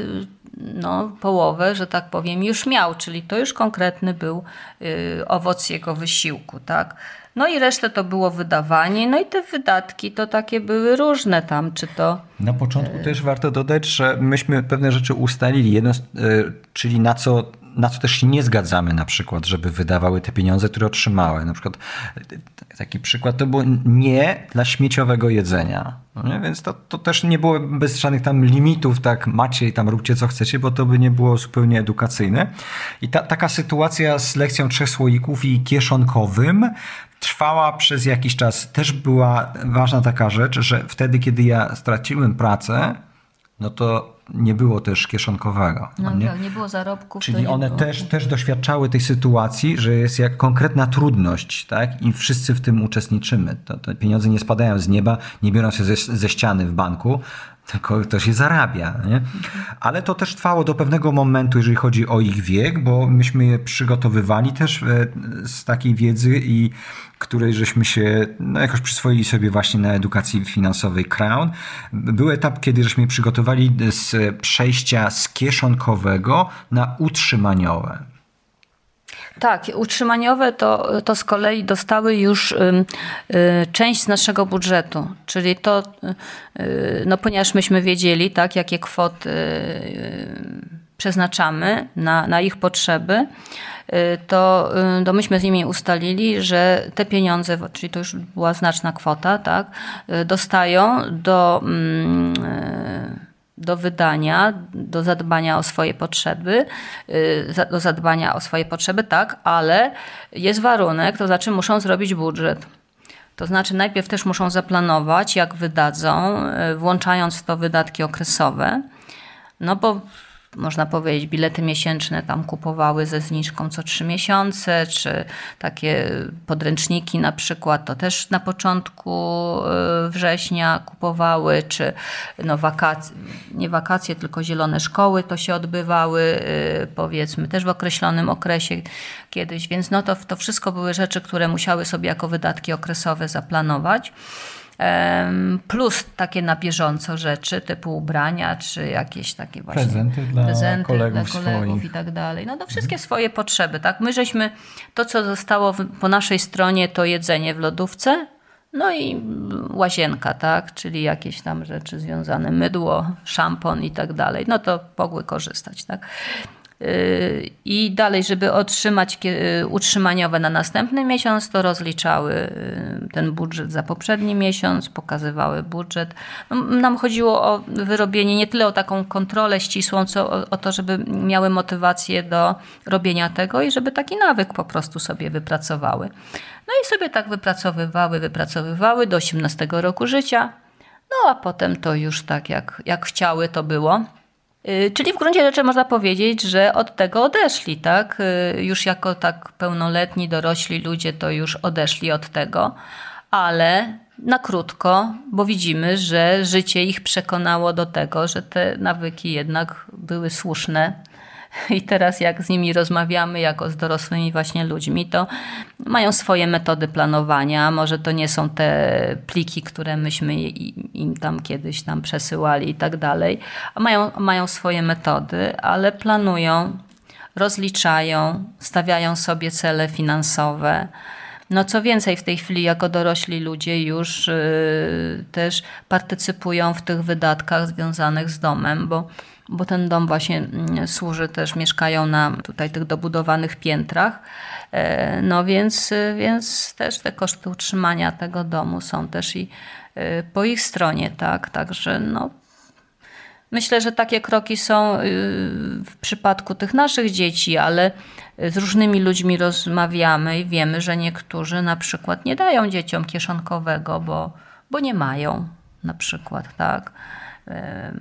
no, połowę, że tak powiem, już miał, czyli to już konkretny był e, owoc jego wysiłku, tak. No i resztę to było wydawanie, no i te wydatki to takie były różne tam, czy to... Na początku też warto dodać, że myśmy pewne rzeczy ustalili, jedno, czyli na co na co też się nie zgadzamy na przykład, żeby wydawały te pieniądze, które otrzymały. Na przykład taki przykład to było nie dla śmieciowego jedzenia. No Więc to, to też nie było bez żadnych tam limitów, tak macie i tam róbcie co chcecie, bo to by nie było zupełnie edukacyjne. I ta, taka sytuacja z lekcją trzech słoików i kieszonkowym trwała przez jakiś czas. Też była ważna taka rzecz, że wtedy, kiedy ja straciłem pracę, no to nie było też kieszonkowego. No nie, tak, nie było zarobków. Czyli one było. Też, też doświadczały tej sytuacji, że jest jak konkretna trudność, tak? I wszyscy w tym uczestniczymy. To, to pieniądze nie spadają z nieba, nie biorą się ze, ze ściany w banku, tylko ktoś je zarabia. Nie? Ale to też trwało do pewnego momentu, jeżeli chodzi o ich wiek, bo myśmy je przygotowywali też e, z takiej wiedzy i której żeśmy się no, jakoś przyswoili sobie właśnie na edukacji finansowej Crown. Był etap, kiedy żeśmy przygotowali z przejścia z kieszonkowego na utrzymaniowe. Tak, utrzymaniowe to, to z kolei dostały już y, y, część z naszego budżetu, czyli to, y, no ponieważ myśmy wiedzieli, tak, jakie kwoty przeznaczamy na, na ich potrzeby, to, to myśmy z nimi ustalili, że te pieniądze, czyli to już była znaczna kwota, tak, dostają do mm, do wydania, do zadbania o swoje potrzeby, y, do zadbania o swoje potrzeby, tak, ale jest warunek, to znaczy muszą zrobić budżet. To znaczy najpierw też muszą zaplanować, jak wydadzą, y, włączając w to wydatki okresowe. No bo można powiedzieć, bilety miesięczne tam kupowały ze zniżką co trzy miesiące, czy takie podręczniki na przykład to też na początku y, września kupowały, czy no wakacje, nie wakacje, tylko zielone szkoły to się odbywały y, powiedzmy też w określonym okresie kiedyś, więc no to, to wszystko były rzeczy, które musiały sobie jako wydatki okresowe zaplanować plus takie na bieżąco rzeczy, typu ubrania, czy jakieś takie właśnie prezenty dla prezenty kolegów, dla kolegów swoich. i tak dalej. No to wszystkie mhm. swoje potrzeby, tak? My żeśmy, to co zostało po naszej stronie, to jedzenie w lodówce, no i łazienka, tak? Czyli jakieś tam rzeczy związane, mydło, szampon i tak dalej. No to mogły korzystać, tak? I dalej, żeby otrzymać y, utrzymaniowe na następny miesiąc, to rozliczały y, ten budżet za poprzedni miesiąc, pokazywały budżet. No, nam chodziło o wyrobienie nie tyle o taką kontrolę ścisłą, co o to, żeby miały motywację do robienia tego i żeby taki nawyk po prostu sobie wypracowały. No i sobie tak wypracowywały, wypracowywały do 18 roku życia. No a potem to już tak jak, jak chciały to było. Y, czyli w gruncie rzeczy można powiedzieć, że od tego odeszli, tak? Y, już jako tak pełnoletni, dorośli ludzie to już odeszli od tego, ale na krótko, bo widzimy, że życie ich przekonało do tego, że te nawyki jednak były słuszne [LAUGHS] I teraz jak z nimi rozmawiamy jako z dorosłymi właśnie ludźmi, to mają swoje metody planowania. Może to nie są te pliki, które myśmy im tam kiedyś tam przesyłali i tak dalej. Mają, mają swoje metody, ale planują, rozliczają, stawiają sobie cele finansowe. No co więcej, w tej chwili jako dorośli ludzie już yy, też partycypują w tych wydatkach związanych z domem, bo bo ten dom właśnie mm, służy też, mieszkają na tutaj tych dobudowanych piętrach. E, no więc, więc też te koszty utrzymania tego domu są też i e, po ich stronie, tak? Także no, myślę, że takie kroki są y, w przypadku tych naszych dzieci, ale z różnymi ludźmi rozmawiamy i wiemy, że niektórzy na przykład nie dają dzieciom kieszonkowego, bo, bo nie mają na przykład, tak?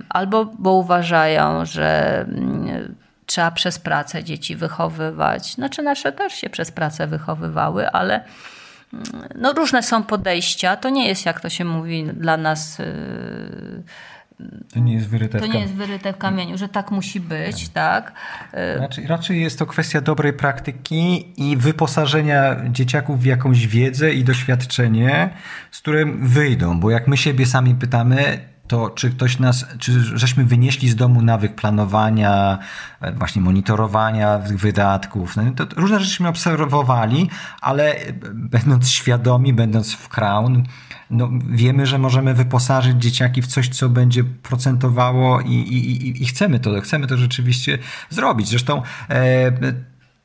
Albo bo uważają, że mm, trzeba przez pracę dzieci wychowywać. Znaczy nasze też się przez pracę wychowywały, ale mm, no różne są podejścia. To nie jest, jak to się mówi, dla nas. Y, to nie jest wyryte, to nie jest wyryte w kamieniu, że tak musi być, tak? Y, raczej, raczej jest to kwestia dobrej praktyki i wyposażenia dzieciaków w jakąś wiedzę i doświadczenie, z którym wyjdą, bo jak my siebie sami pytamy, to czy ktoś nas, czy żeśmy wynieśli z domu nawyk planowania, e, właśnie monitorowania wydatków. No, to różne rzeczyśmy obserwowali, ale będąc świadomi, będąc w Crown, no, wiemy, że możemy wyposażyć dzieciaki w coś, co będzie procentowało i, i, i chcemy to, chcemy to rzeczywiście zrobić. Zresztą e,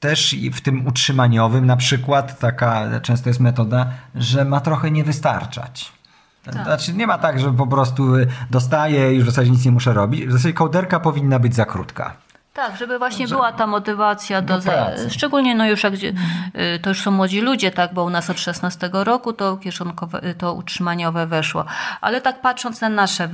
też w tym utrzymaniowym na przykład taka często jest metoda, że ma trochę nie wystarczać. Tak. Znaczy nie ma tak, że po prostu dostaję i już w zasadzie nic nie muszę robić. W zasadzie kołderka powinna być za krótka. Tak, żeby właśnie była ta motywacja do, do szczególnie no już jak y, to już są młodzi ludzie, tak, bo u nas od 16 roku to kieszonkowe, y, to utrzymaniowe weszło. Ale tak patrząc na nasze, y,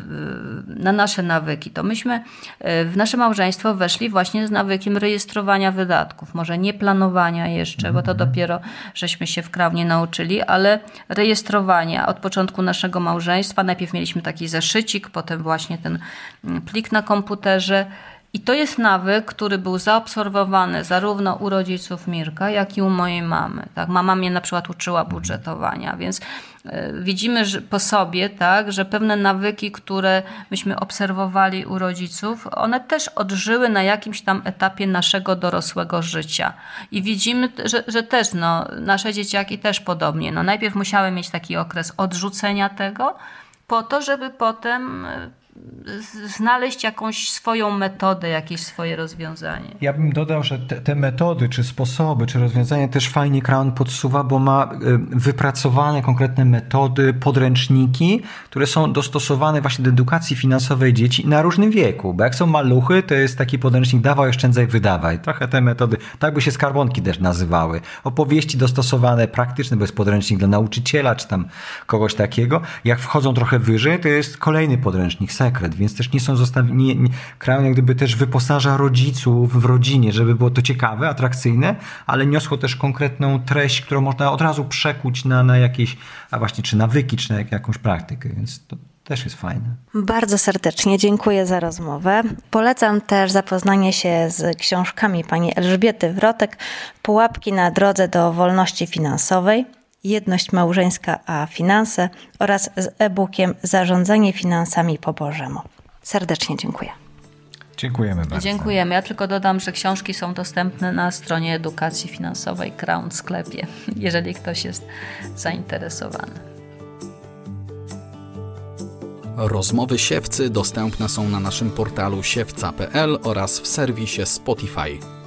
na nasze nawyki, to myśmy w nasze małżeństwo weszli właśnie z nawykiem rejestrowania wydatków. Może nie planowania jeszcze, bo to mhm. dopiero żeśmy się w krawnie nauczyli, ale rejestrowania od początku naszego małżeństwa. Najpierw mieliśmy taki zeszycik, potem właśnie ten mm, plik na komputerze i to jest nawyk, który był zaobserwowany zarówno u rodziców Mirka, jak i u mojej mamy. Tak? Mama mnie na przykład uczyła budżetowania, więc e, widzimy że po sobie, tak, że pewne nawyki, które myśmy obserwowali u rodziców, one też odżyły na jakimś tam etapie naszego dorosłego życia. I widzimy, że, że też no, nasze dzieciaki też podobnie. No, najpierw musiały mieć taki okres odrzucenia tego, po to, żeby potem e, znaleźć jakąś swoją metodę, jakieś swoje rozwiązanie. Ja bym dodał, że te, te, metody, czy sposoby, czy rozwiązania też fajnie Crown podsuwa, bo ma y, wypracowane konkretne metody, podręczniki, które są dostosowane właśnie do edukacji finansowej dzieci na różnym wieku. Bo jak są maluchy, to jest taki podręcznik dawaj, oszczędzaj, wydawaj. Trochę te metody, tak by się skarbonki też nazywały. Opowieści dostosowane, praktyczne, bo jest podręcznik dla nauczyciela, czy tam kogoś takiego. Jak wchodzą trochę wyżej, to jest kolejny podręcznik, sekret, więc też nie są zostawieni, Crown jak gdyby też wyposaża rodziców w rodzinie, żeby było to ciekawe, atrakcyjne, ale niosło też konkretną treść, którą można od razu przekuć na, na jakieś, a właśnie czy nawyki, czy na jakąś praktykę, więc to też jest fajne. Bardzo serdecznie dziękuję za rozmowę. Polecam też zapoznanie się z książkami pani Elżbiety Wrotek Pułapki na drodze do wolności finansowej Jedność małżeńska a finanse oraz z e-bookiem Zarządzanie finansami po Bożemu. Serdecznie dziękuję. Dziękujemy bardzo. Dziękujemy. Ja tylko dodam, że książki są dostępne na stronie edukacji finansowej Crown sklepie, [LAUGHS] jeżeli ktoś jest zainteresowany. Rozmowy siewcy dostępne są na naszym portalu siewca.pl oraz w serwisie Spotify.